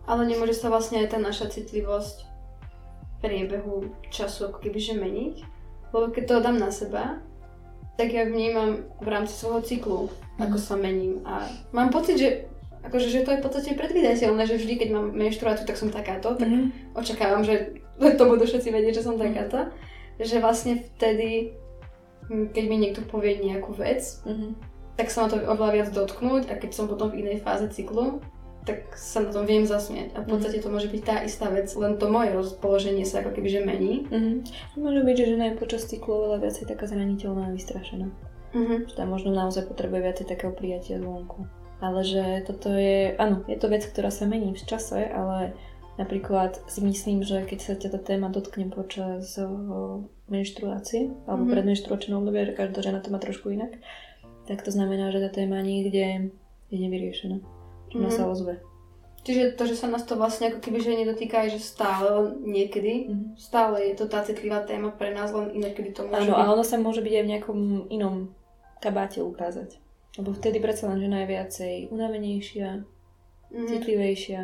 Ale nemôže sa vlastne aj tá naša citlivosť v priebehu času ako kebyže meniť? Lebo keď to dám na seba, tak ja vnímam v rámci svojho cyklu, mm. ako mhm. sa mením. A mám pocit, že akože, že to je v podstate predvídateľné, že vždy, keď mám menštruáciu, tak som takáto, tak mm-hmm. očakávam, že to budú všetci vedieť, že som takáto. Že vlastne vtedy, hm, keď mi niekto povie nejakú vec, mm-hmm. tak sa ma to oveľa viac dotknúť a keď som potom v inej fáze cyklu, tak sa na tom viem zasmiať. A v mhm. podstate to môže byť tá istá vec, len to moje rozpoloženie sa ako keby že mení. Mm-hmm. Môže byť, že žena je počas cyklu oveľa viacej taká zraniteľná a vystrašená. Mm-hmm. Že tam možno naozaj potrebuje viacej takého prijatia zvonku ale že toto je, áno, je to vec, ktorá sa mení v čase, ale napríklad si myslím, že keď sa ťa tá téma dotkne počas menštruácie alebo mm-hmm. pred menštruačnou obdobie, že každá žena to má trošku inak, tak to znamená, že tá téma nikde je nevyriešená. Že mm-hmm. sa ozve. Čiže to, že sa nás to vlastne ako keby že nedotýka aj, že stále niekedy, mm-hmm. stále je to tá citlivá téma pre nás, len inokedy to môže Áno, byť. a ono sa môže byť aj v nejakom inom kabáte ukázať. Lebo vtedy predsa len žena je viacej unavenejšia, mm. citlivejšia.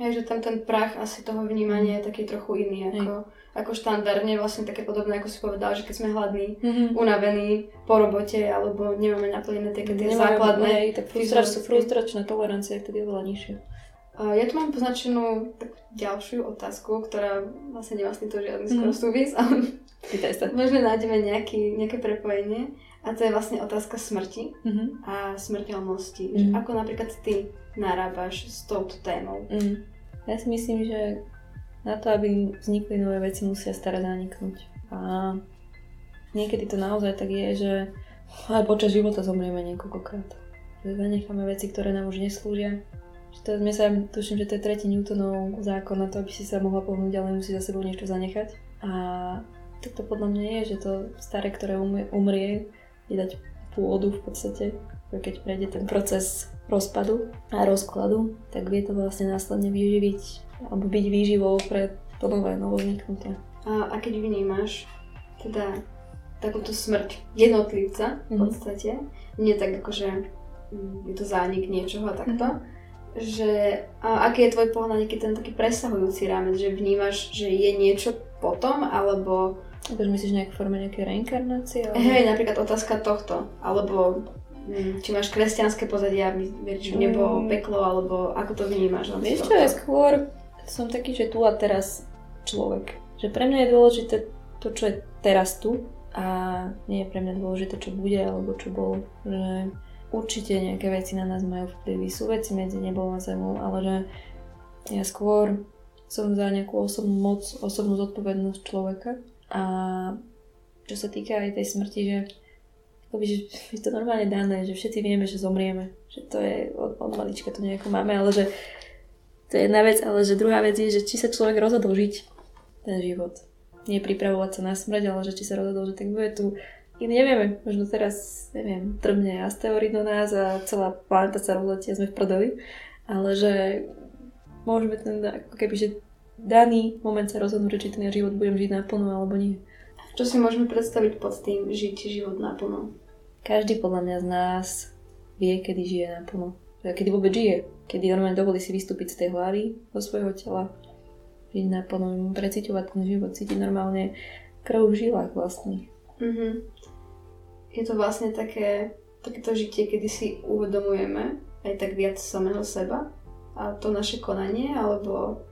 Je, že tam ten prach asi toho vnímania je taký trochu iný ako, ako štandardne, vlastne také podobné, ako si povedala, že keď sme hladní, mm-hmm. unavení po robote, alebo nemáme naplnené tie, tie Nemajú, základné... Hej, tak frustrač, frustračná tolerancia je vtedy oveľa nižšia. Ja tu mám poznačenú tak ďalšiu otázku, ktorá vlastne nemá s týmto žiadny skoro súvis, ale možno nájdeme nejaký, nejaké prepojenie. A to je vlastne otázka smrti mm-hmm. a smrteľnosti. Mm-hmm. Ako napríklad ty narábaš s touto témou? Mm. Ja si myslím, že na to, aby vznikli nové veci, musia staré zaniknúť. A niekedy to naozaj tak je, že aj počas života zomrieme niekoľkokrát. Že zanecháme veci, ktoré nám už neslúžia. Že to, sa, tuším, že to je tretí Newtonov zákon na to, aby si sa mohla pohnúť, ale musí za sebou niečo zanechať. A tak to podľa mňa je, že to staré, ktoré umrie, je dať pôdu v podstate, keď prejde ten proces rozpadu a rozkladu, tak vie to vlastne následne vyživiť alebo byť výživou pre to nové, novozniknuté. A, a keď vnímaš teda takúto smrť jednotlivca v mhm. podstate, mm-hmm. nie tak akože mm, je to zánik niečoho a takto, mm-hmm. že a aký je tvoj pohľad nejaký ten taký presahujúci rámec, že vnímaš, že je niečo potom, alebo Akože myslíš nejaké forme nejaké reinkarnácie? Ale... Hej, napríklad otázka tohto. Alebo hm, či máš kresťanské pozadie a veríš v nebo, mm. peklo, alebo ako to vnímaš? Vieš čo, ja skôr som taký, že tu a teraz človek. Že pre mňa je dôležité to, čo je teraz tu a nie je pre mňa dôležité, čo bude alebo čo bolo. Že určite nejaké veci na nás majú vplyvy. Sú veci medzi nebom a zemou, ale že ja skôr som za nejakú osobnú moc, osobnú zodpovednosť človeka a čo sa týka aj tej smrti, že že je to normálne dané, že všetci vieme, že zomrieme. Že to je od, od malička to nejako máme, ale že to je jedna vec, ale že druhá vec je, že či sa človek rozhodol žiť ten život. Nie pripravovať sa na smrť, ale že či sa rozhodol, že tak bude tu i nevieme, možno teraz, neviem, trmne asteroid do nás a celá planeta sa rozletí a sme v prdeli, ale že môžeme ten, ako keby, že daný moment sa rozhodnúť, či ten život budem žiť naplno alebo nie. Čo si môžeme predstaviť pod tým žiť život naplno? Každý podľa mňa z nás vie, kedy žije naplno. Kedy vôbec žije. Kedy normálne dovolí si vystúpiť z tej hlavy do svojho tela. Žiť naplno, preciťovať ten život, cítiť normálne krv v žilách vlastných. Mm-hmm je to vlastne také, takéto žitie, kedy si uvedomujeme aj tak viac samého seba a to naše konanie, alebo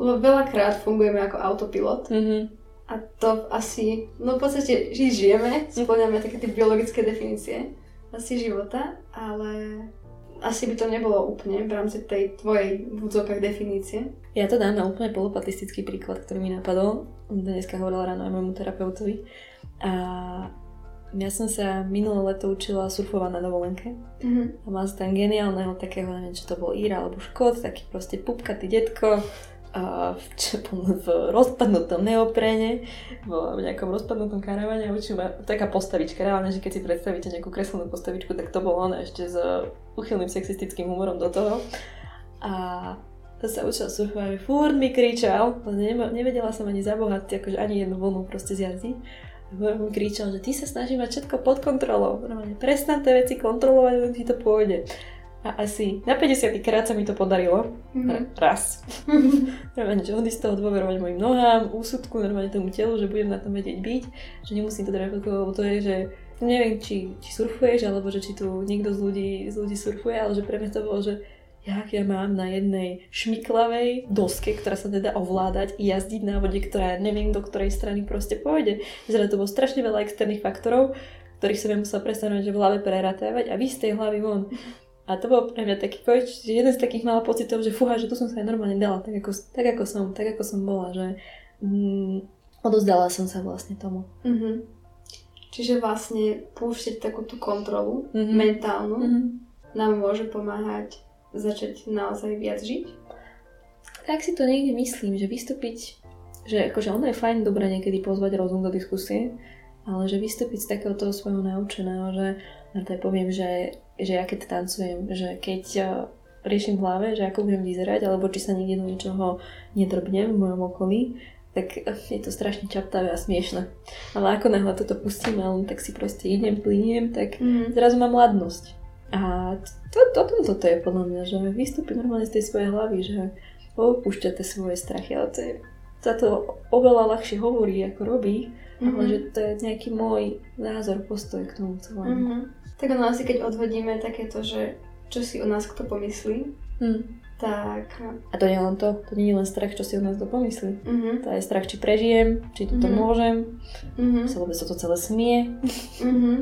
lebo veľakrát fungujeme ako autopilot mm-hmm. a to asi, no v podstate žijeme, splňame také tie biologické definície asi života, ale asi by to nebolo úplne v rámci tej tvojej v údzokách definície. Ja to dám na úplne polopatistický príklad, ktorý mi napadol. Dneska hovorila ráno aj môjmu terapeutovi. A ja som sa minulé leto učila surfovať na dovolenke mm-hmm. a mal som tam geniálneho takého, neviem, čo to bol Ira alebo Škód, taký proste pupkatý detko a v, v rozpadnutom neoprene, v nejakom rozpadnutom karavane ma taká postavička, reálne, že keď si predstavíte nejakú kreslenú postavičku, tak to bolo ona ešte s uchylným sexistickým humorom do toho. A to sa učil surfovať, furt mi kričal, nevedela som ani zabohať, akože ani jednu vlnu proste zjazdiť mu kričal, že ty sa snaží mať všetko pod kontrolou. Normálne prestan tie veci kontrolovať, len ti to pôjde. A asi na 50 krát sa mi to podarilo. Mm-hmm. Raz. normálne, že z toho dôverovať mojim nohám, úsudku, normálne tomu telu, že budem na tom vedieť byť, že nemusím to reflekovať, lebo to je, že neviem, či, či surfuješ, alebo že či tu niekto z ľudí, z ľudí surfuje, ale že pre mňa to bolo, že jak ja mám na jednej šmiklavej doske, ktorá sa teda ovládať, jazdiť na vode, ktorá neviem do ktorej strany proste pôjde. Zrejme to bolo strašne veľa externých faktorov, ktorých som ja musela prestať že v hlave preratávať a vy z tej hlavy von. A to bol pre mňa taký koč, že jeden z takých malých pocitov, že fúha, že tu som sa aj normálne dala, tak ako, tak ako som, tak ako som bola, že mm, odozdala som sa vlastne tomu. Mm-hmm. Čiže vlastne púšťať takú tú kontrolu mm-hmm. mentálnu mm-hmm. nám môže pomáhať začať naozaj viac žiť? Tak si to niekde myslím, že vystúpiť, že akože ono je fajn dobre niekedy pozvať rozum do diskusie, ale že vystúpiť z takého toho svojho naučeného, že na to poviem, že, že ja keď tancujem, že keď riešim v hlave, že ako budem vyzerať, alebo či sa niekde do ničoho nedrbnem v mojom okolí, tak je to strašne čaptavé a smiešne. Ale ako náhle toto pustím a tak si proste idem, plyniem, tak mm. zrazu mám ladnosť. A to, to, to, toto je podľa mňa, že vystúpi normálne z tej svojej hlavy, že opúšťate svoje strachy, ale to je, sa to oveľa ľahšie hovorí, ako robí, mm-hmm. ale že to je nejaký môj názor, postoj k tomu celému. Mm-hmm. Tak ono asi keď odhodíme takéto, že čo si o nás kto pomyslí, mm. tak... A to nie je len to, to nie je len strach, čo si o nás kto pomyslí. Mm-hmm. To je strach, či prežijem, či toto mm-hmm. môžem, mm-hmm. sa vôbec to celé smie. Mm-hmm.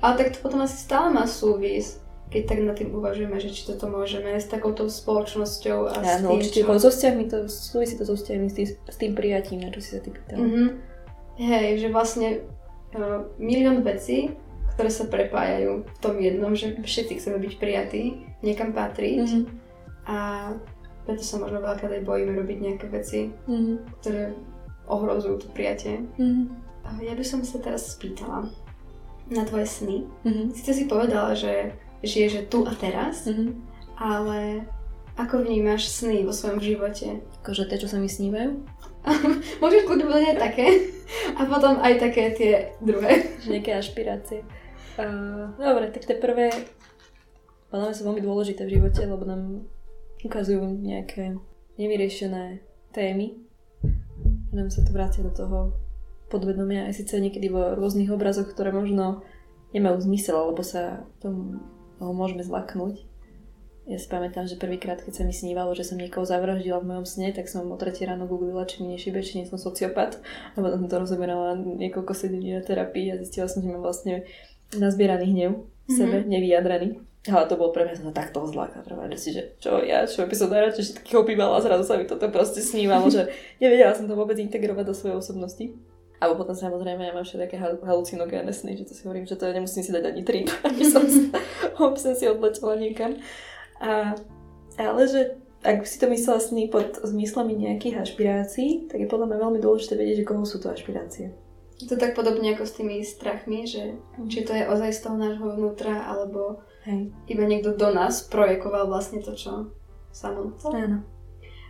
Ale tak to potom asi stále má súvis, keď tak nad tým uvažujeme, že či toto môžeme s takouto spoločnosťou a ja, s no, tým, určite, čo... so vzťahmi to súvisí to so vzťahmi s tým, s tým prijatím, na čo si sa ty pýtala. Mm-hmm. Hej, že vlastne uh, milión vecí, ktoré sa prepájajú v tom jednom, že všetci chceme byť prijatí, niekam patriť mm-hmm. a preto sa možno veľakrát aj bojíme robiť nejaké veci, mm-hmm. ktoré ohrozujú to prijatie. Mm-hmm. Ja by som sa teraz spýtala, na tvoje sny. Mm-hmm. Sice si povedala, že žiješ že tu a teraz, mm-hmm. ale ako vnímaš sny vo svojom živote? Akože tie, čo sa mi snívajú? Môžeš kľudne povedať také a potom aj také tie druhé. Nejaké ašpirácie. Uh, dobre, tak tie prvé podľa mňa sú veľmi dôležité v živote, lebo nám ukazujú nejaké nevyriešené témy. Nám sa to vrácia do toho podvedomia, aj síce niekedy vo rôznych obrazoch, ktoré možno nemajú zmysel, alebo sa tomu môžeme zlaknúť. Ja si pamätám, že prvýkrát, keď sa mi snívalo, že som niekoho zavraždila v mojom sne, tak som o 3 ráno googlila, či mi nešibe, či nie som sociopat. A potom som to rozoberala niekoľko sedení na terapii a zistila som, že mám vlastne nazbieraný hnev v sebe, mm-hmm. nevyjadraný. Ale to bolo pre mňa som takto zláka, si, že čo ja, čo by som najradšej všetkých opívala a zrazu sa mi toto proste snívalo, že nevedela som to vôbec integrovať do svojej osobnosti. Alebo potom samozrejme ja mám všetké halucinogénne sny, že to si hovorím, že to nemusím si dať ani trip, aby som, som si odletela niekam. A, ale že ak si to myslela sny pod zmyslami nejakých ašpirácií, tak je podľa mňa veľmi dôležité vedieť, že koho sú to ašpirácie. Je to tak podobne ako s tými strachmi, že či to je ozaj z toho nášho vnútra, alebo Hej. iba niekto do nás projekoval vlastne to, čo samo. Áno.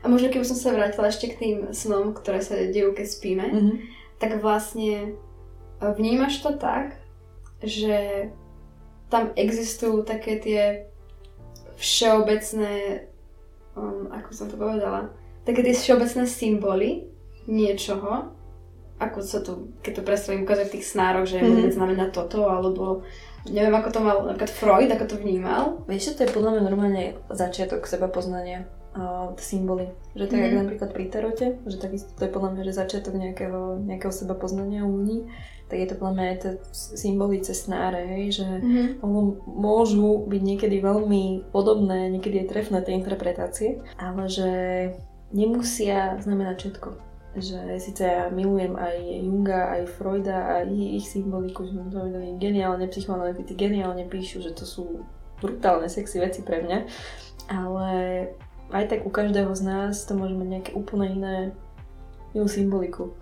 A možno keby som sa vrátila ešte k tým snom, ktoré sa dejú, keď spíme, mm-hmm tak vlastne e, vnímaš to tak, že tam existujú také tie všeobecné, um, ako som to povedala, také tie všeobecné symboly niečoho, ako sa to, keď to predstavím ukázať v tých snároch, že mm-hmm. znamená toto, alebo neviem, ako to mal napríklad Freud, ako to vnímal. Vieš, to je podľa mňa normálne začiatok seba poznania uh, symboly. Že tak, mm. hmm napríklad pri tarote, že takisto to je podľa mňa, že začiatok nejakého, nejakého seba poznania u ľudí, tak je to podľa mňa aj tie symboly cez snáre, že mm-hmm. môžu byť niekedy veľmi podobné, niekedy je trefné tie interpretácie, ale že nemusia znamenať všetko že síce ja milujem aj Junga, aj Freuda, aj ich symboliku, že to geniálne, psychoanalytici geniálne píšu, že to sú brutálne sexy veci pre mňa, ale aj tak u každého z nás to môže mať nejaké úplne iné inú symboliku.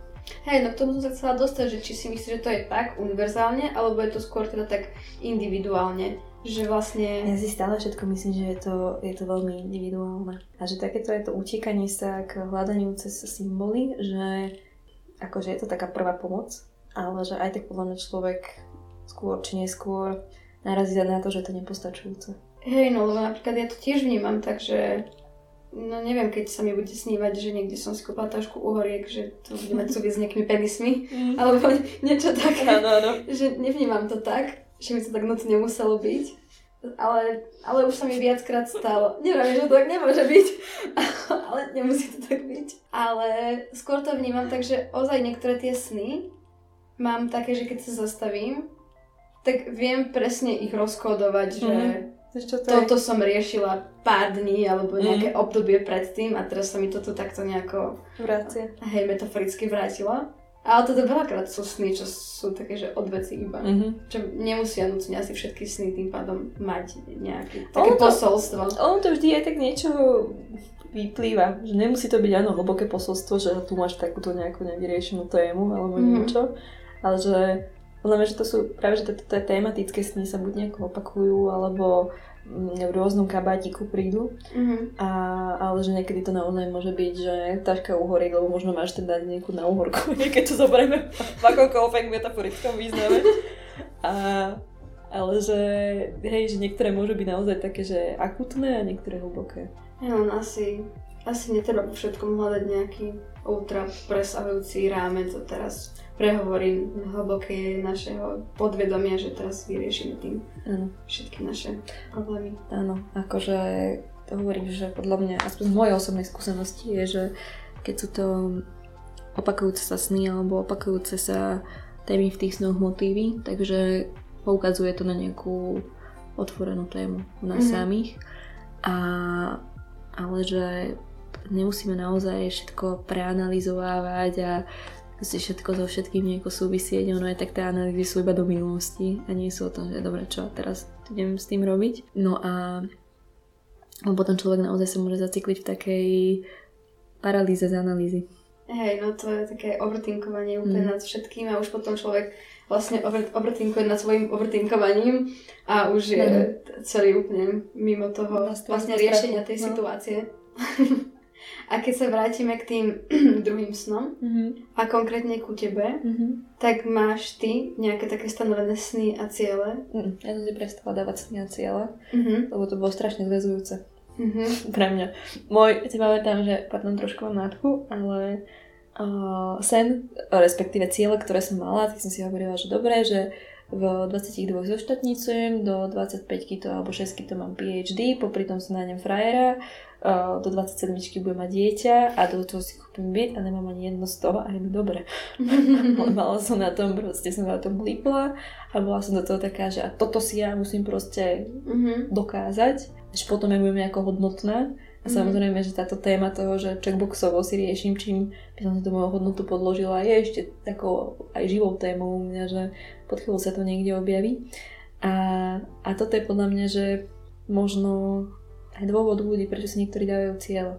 Hej, no k tomu som sa chcela dostať, že či si myslíš, že to je tak univerzálne, alebo je to skôr teda tak individuálne, že vlastne... Ja si stále všetko myslím, že je to, je to veľmi individuálne. A že takéto je to utíkanie sa k hľadaniu cez symboly, že akože je to taká prvá pomoc, ale že aj tak podľa mňa človek skôr či neskôr narazí na to, že to nepostačujúce. Hej, no lebo napríklad ja to tiež vnímam, takže No neviem, keď sa mi bude snívať, že niekde som si kúpala tašku uhoriek, že to bude mať súvisť s nejakými penismi, mm. alebo niečo také. Áno, áno. Že nevnímam to tak, že mi to tak nutne muselo byť. Ale, ale už sa mi viackrát stalo. Neviem, že to tak nemôže byť, ale nemusí to tak byť. Ale skôr to vnímam tak, že ozaj niektoré tie sny mám také, že keď sa zastavím, tak viem presne ich rozkodovať, že mm čo to toto je? som riešila pár dní alebo nejaké mm. obdobie predtým a teraz sa mi toto takto nejako Vrácia. hej, metaforicky vrátilo. Ale toto veľakrát sú sny, čo sú také, že odveci iba. Mm-hmm. Čo nemusia nutne asi všetky sny tým pádom mať nejaké také ono to, posolstvo. Ono to vždy aj tak niečo vyplýva, že nemusí to byť áno hlboké posolstvo, že tu máš takúto nejakú nevyriešenú tému alebo mm-hmm. niečo, ale že podľa mňa, že to sú práve, že tie tematické sny sa buď nejako opakujú, alebo v rôznom kabátiku prídu. Mm-hmm. A, ale že niekedy to naozaj môže byť, že taška uhorí, lebo možno máš teda nejakú na uhorku, keď to zoberieme v akomkoľvek metaforickom význame. A, ale že, hej, že niektoré môžu byť naozaj také, že akutné a niektoré hlboké. Ja, no asi, asi netreba po všetkom hľadať nejaký ultra presahujúci rámec a teraz prehovorí hlboké našeho podvedomia, že teraz vyriešime tým ano. všetky naše problémy. Áno, akože hovorím, že podľa mňa, aspoň z mojej osobnej skúsenosti je, že keď sú to opakujúce sa sny alebo opakujúce sa témy v tých snoch motívy, takže poukazuje to na nejakú otvorenú tému u nás mm-hmm. samých. A, ale že nemusíme naozaj všetko preanalizovávať a si všetko so všetkým nejako súvisieť, ono je tak tie analýzy sú iba do minulosti a nie sú o tom, že dobre, čo teraz idem s tým robiť. No a potom človek naozaj sa môže zacikliť v takej paralýze z analýzy. Hej, no to je také overtinkovanie úplne mm. nad všetkým a už potom človek vlastne overtinkuje nad svojim overtinkovaním a už je mm. celý úplne mimo toho vlastne riešenia tej no. situácie. A keď sa vrátime k tým druhým snom mm-hmm. a konkrétne ku tebe, mm-hmm. tak máš ty nejaké také stanovené sny a ciele? Mm, ja som si prestala dávať sny a ciele, mm-hmm. lebo to bolo strašne zväzujúce. Mm-hmm. Pre mňa. Môj, si pamätám, že, pardon, trošku mám nádchu, ale uh, sen, respektíve ciele, ktoré som mala, tak som si hovorila, že dobré, že v 22 zoštatnicujem, do 25 to alebo 6 to mám PhD, popri tom sa nájdem frajera, do 27 budem mať dieťa a do toho si kúpim byt a nemám ani jedno z toho a je mi dobre. mala som na tom, proste som na tom blípla a bola som do toho taká, že a toto si ja musím proste mm-hmm. dokázať, až potom ja budem nejako hodnotná A mhm. samozrejme, že táto téma toho, že checkboxovo si riešim, čím by som si tú moju hodnotu podložila, je ešte takou aj živou témou u mňa, že pod chvíľu sa to niekde objaví. A, a toto je podľa mňa, že možno aj dôvod ľudí, prečo si niektorí dávajú cieľ.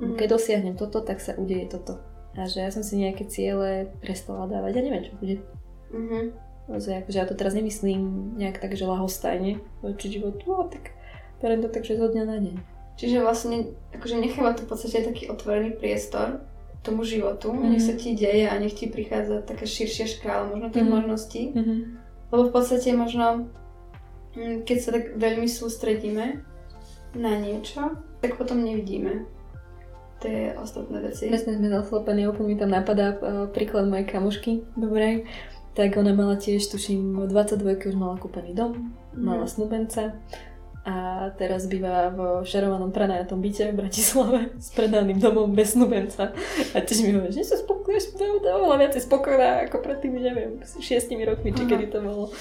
Mm. Keď dosiahnem toto, tak sa udeje toto. A že ja som si nejaké ciele prestala dávať. Ja neviem, čo bude. Mm-hmm. Že, akože ja to teraz nemyslím nejak tak, že lahostajne voči životu, ale tak beriem to tak, že zo dňa na deň. Čiže vlastne akože necháva to v podstate taký otvorený priestor tomu životu, mm-hmm. nech sa ti deje a nech ti prichádza taká širšia škála možno tých mm-hmm. možností. Mm-hmm. Lebo v podstate možno, mm, keď sa tak veľmi sústredíme na niečo, tak potom nevidíme tie ostatné veci. Presne sme zaslepení, úplne mi tam napadá uh, príklad mojej kamušky, dobre, tak ona mala tiež, tuším, v 22 už mala kúpený dom, mm. mala snúbenca a teraz býva v šerovanom prenajatom byte v Bratislave s predaným domom bez snubenca. A tiež mi hovorí, že sa spokojuješ, to oveľa viacej spokojná ako pred tými, neviem, šiestimi rokmi, či kedy to bolo.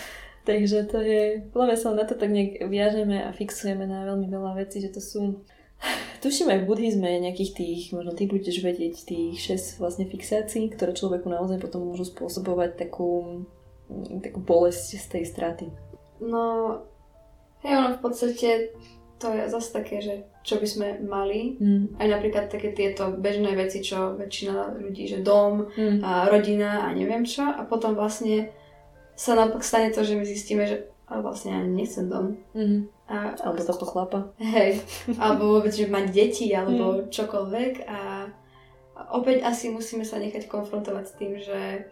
Takže to je, podľa sa na to tak nejak viažeme a fixujeme na veľmi veľa vecí, že to sú Tuším aj v buddhizme nejakých tých, možno ty budeš vedieť, tých 6 vlastne fixácií, ktoré človeku naozaj potom môžu spôsobovať takú, takú bolesť z tej straty. No, Hej, ono v podstate to je zase také, že čo by sme mali. Mm. Aj napríklad také tieto bežné veci, čo väčšina ľudí, že dom, mm. a rodina a neviem čo. A potom vlastne sa naopak stane to, že my zistíme, že ale vlastne ani nechcem dom. Mm. A, alebo tohto chlapa. Hej. Alebo vôbec, že mať deti, alebo mm. čokoľvek. A, a opäť asi musíme sa nechať konfrontovať s tým, že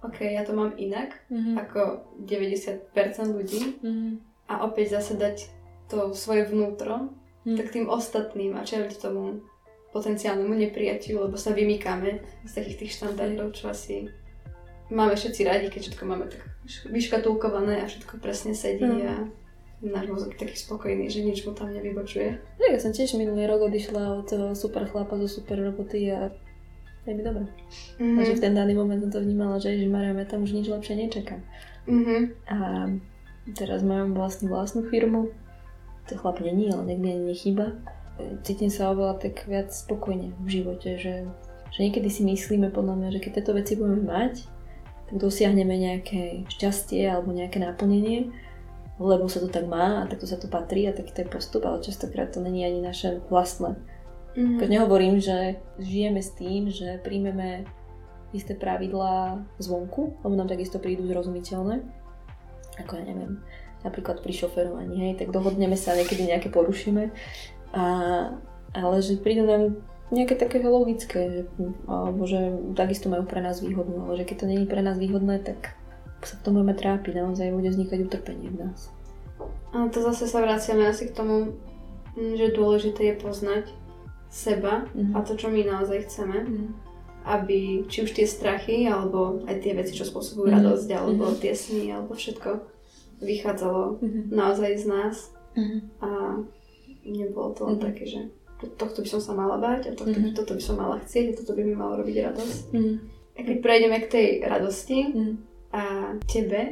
OK, ja to mám inak, mm-hmm. ako 90% ľudí. Mm-hmm a opäť zase dať to svoje vnútro hmm. tak tým ostatným a čeliť tomu potenciálnemu nepriatiu, lebo sa vymýkame z takých tých štandardov, čo asi máme všetci radi, keď všetko máme tak vyškatulkované a všetko presne sedí hmm. a náš mozog taký spokojný, že nič mu tam nevybočuje. No, ja som tiež minulý rok odišla od super chlapa zo super roboty a je mi dobré. Mm-hmm. A že v ten daný moment som to vnímala, že Ježiš Maria, ja tam už nič lepšie nečakám. Mm-hmm. A Teraz mám vlastnú vlastnú firmu. To chlap není, ale niekde není chyba. Cítim sa oveľa tak viac spokojne v živote, že, že niekedy si myslíme podľa mňa, že keď tieto veci budeme mať, tak dosiahneme nejaké šťastie alebo nejaké naplnenie, lebo sa to tak má a takto sa to patrí a taký je postup, ale častokrát to není ani naše vlastné. Mm-hmm. Keď nehovorím, že žijeme s tým, že príjmeme isté pravidlá zvonku, lebo nám takisto prídu zrozumiteľné, ako ja neviem, napríklad pri šoferovaní, hej, tak dohodneme sa, niekedy nejaké porušíme, a, ale že prídu nám nejaké také logické, že, alebo že takisto majú pre nás výhodnú, ale že keď to není pre nás výhodné, tak sa v tom budeme trápiť, naozaj bude vznikať utrpenie v nás. A to zase sa vraciame asi k tomu, že dôležité je poznať seba mm-hmm. a to, čo my naozaj chceme. Mm-hmm aby či už tie strachy, alebo aj tie veci, čo spôsobujú mm-hmm. radosť, alebo mm-hmm. tie sny, alebo všetko vychádzalo mm-hmm. naozaj z nás mm-hmm. a nebolo to len mm-hmm. také, že tohto by som sa mala báť a tohto, mm-hmm. toto by som mala chcieť a toto by mi malo robiť radosť. Mm-hmm. A keď prejdeme k tej radosti mm-hmm. a tebe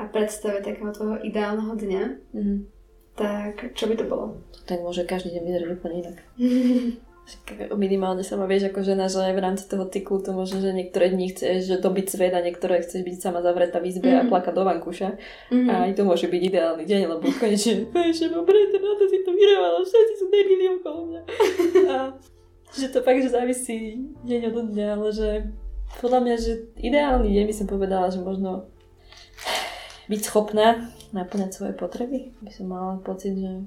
a predstave takého tvojho ideálneho dňa, mm-hmm. tak čo by to bolo? Tak môže každý deň vyzerať úplne inak. minimálne sama vieš ako žena, že v rámci toho cyklu to možno, že niektoré dní chceš že dobiť svet a niektoré chceš byť sama zavretá v izbe mm-hmm. a mhm. plakať do vankuša. Mm-hmm. A aj to môže byť ideálny deň, lebo konečne, vieš, mám na to si to vyrovala, všetci sú debili okolo mňa. A že to fakt, že závisí deň od dňa, ale že podľa mňa, že ideálny deň by som povedala, že možno byť schopná naplňať svoje potreby. By som mala pocit, že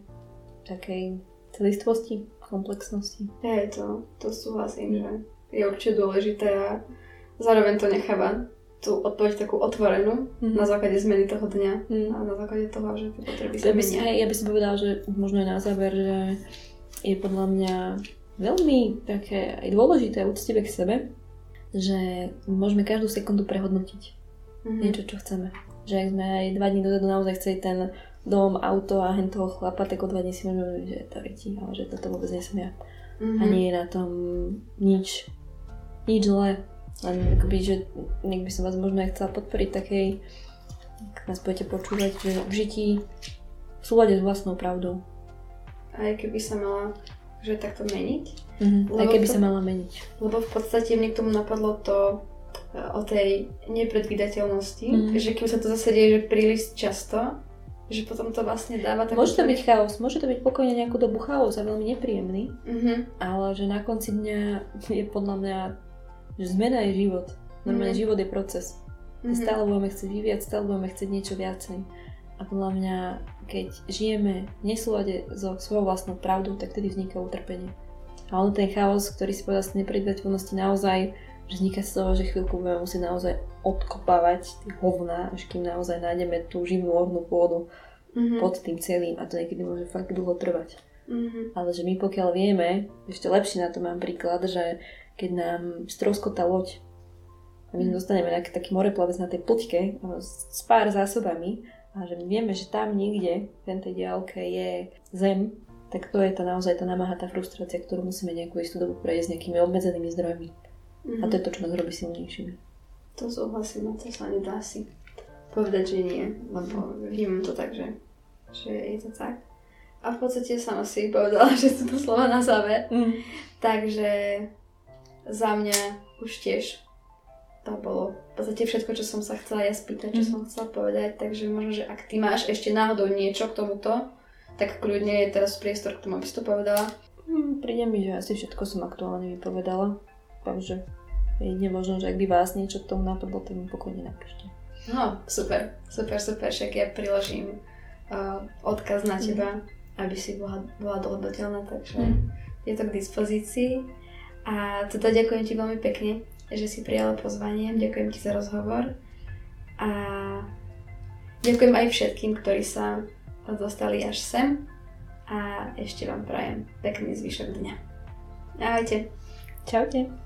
takej celistvosti komplexnosti. Hej, to, to súhlasím, že je určite dôležité a zároveň to necháva tú odpoveď takú otvorenú mm-hmm. na základe zmeny toho dňa mm. a na základe toho, že tie potreby sa ja menia. Hej, ja by som povedala, že možno aj na záver, že je podľa mňa veľmi také aj dôležité úctivé k sebe, že môžeme každú sekundu prehodnotiť mm-hmm. niečo, čo chceme. Že ak sme aj dva dní dozadu naozaj chceli ten dom, auto a hen toho chlapa, tak o dva dní si môžeme že to veci, ale že toto vôbec nie som ja. Mm-hmm. A nie je na tom nič, nič zlé. Len akoby, že nech by som vás možno aj chcela podporiť takej, ak nás budete počúvať, že v žití v súlade s vlastnou pravdou. Aj keby sa mala že takto meniť. Mm-hmm. Aj keby to, sa mala meniť. Lebo v podstate mne k tomu napadlo to e, o tej nepredvídateľnosti, mm-hmm. že kým sa to zase deje, že príliš často, že potom to vlastne dáva takú... Môže to byť chaos, môže to byť pokojne nejakú dobu chaos a veľmi nepríjemný, mm-hmm. ale že na konci dňa je podľa mňa, že zmena je život. Normálne mm-hmm. život je proces. Mm-hmm. Stále budeme chcieť vyviať, stále budeme chcieť niečo viacej. A podľa mňa, keď žijeme v nesúlade so svojou vlastnou pravdou, tak tedy vzniká utrpenie. A on ten chaos, ktorý si povedal z nepredvateľnosti naozaj, že vzniká z toho, že chvíľku budeme musieť naozaj odkopávať tie hovná, až kým naozaj nájdeme tú živú ornú pôdu mm-hmm. pod tým celým a to niekedy môže fakt dlho trvať. Mm-hmm. Ale že my pokiaľ vieme, ešte lepšie na to mám príklad, že keď nám stroskota loď a my dostaneme nejaký taký moreplavec na tej poďke s pár zásobami a že my vieme, že tam niekde v tej diálke je zem, tak to je tá naozaj tá namáha, tá frustrácia, ktorú musíme nejakú istú dobu prejsť s nejakými obmedzenými zdrojmi. Mm-hmm. A to je to, čo nás robí silnejšími. To súhlasím, to sa nedá si povedať, že nie, lebo vnímam to tak, že, že je to tak. A v podstate sama si povedala, že sú to slova na záver. Mm. Takže za mňa už tiež to bolo v podstate všetko, čo som sa chcela ja spýtať, čo mm. som chcela povedať. Takže možno, že ak ty máš ešte náhodou niečo k tomuto, tak kľudne je teraz priestor k tomu, aby si to povedala. Hmm, príde mi, že asi všetko som aktuálne vypovedala. Takže je možno, že ak by vás niečo k tomu napadlo, tak mi pokojne napíšte. No, super, super, super, však ja priložím uh, odkaz na teba, mm. aby si bola, bola dohľadateľná, takže mm. je to k dispozícii. A teda ďakujem ti veľmi pekne, že si prijala pozvanie, ďakujem ti za rozhovor a ďakujem aj všetkým, ktorí sa dostali až sem a ešte vám prajem pekný zvyšok dňa. Ahojte. Čaute.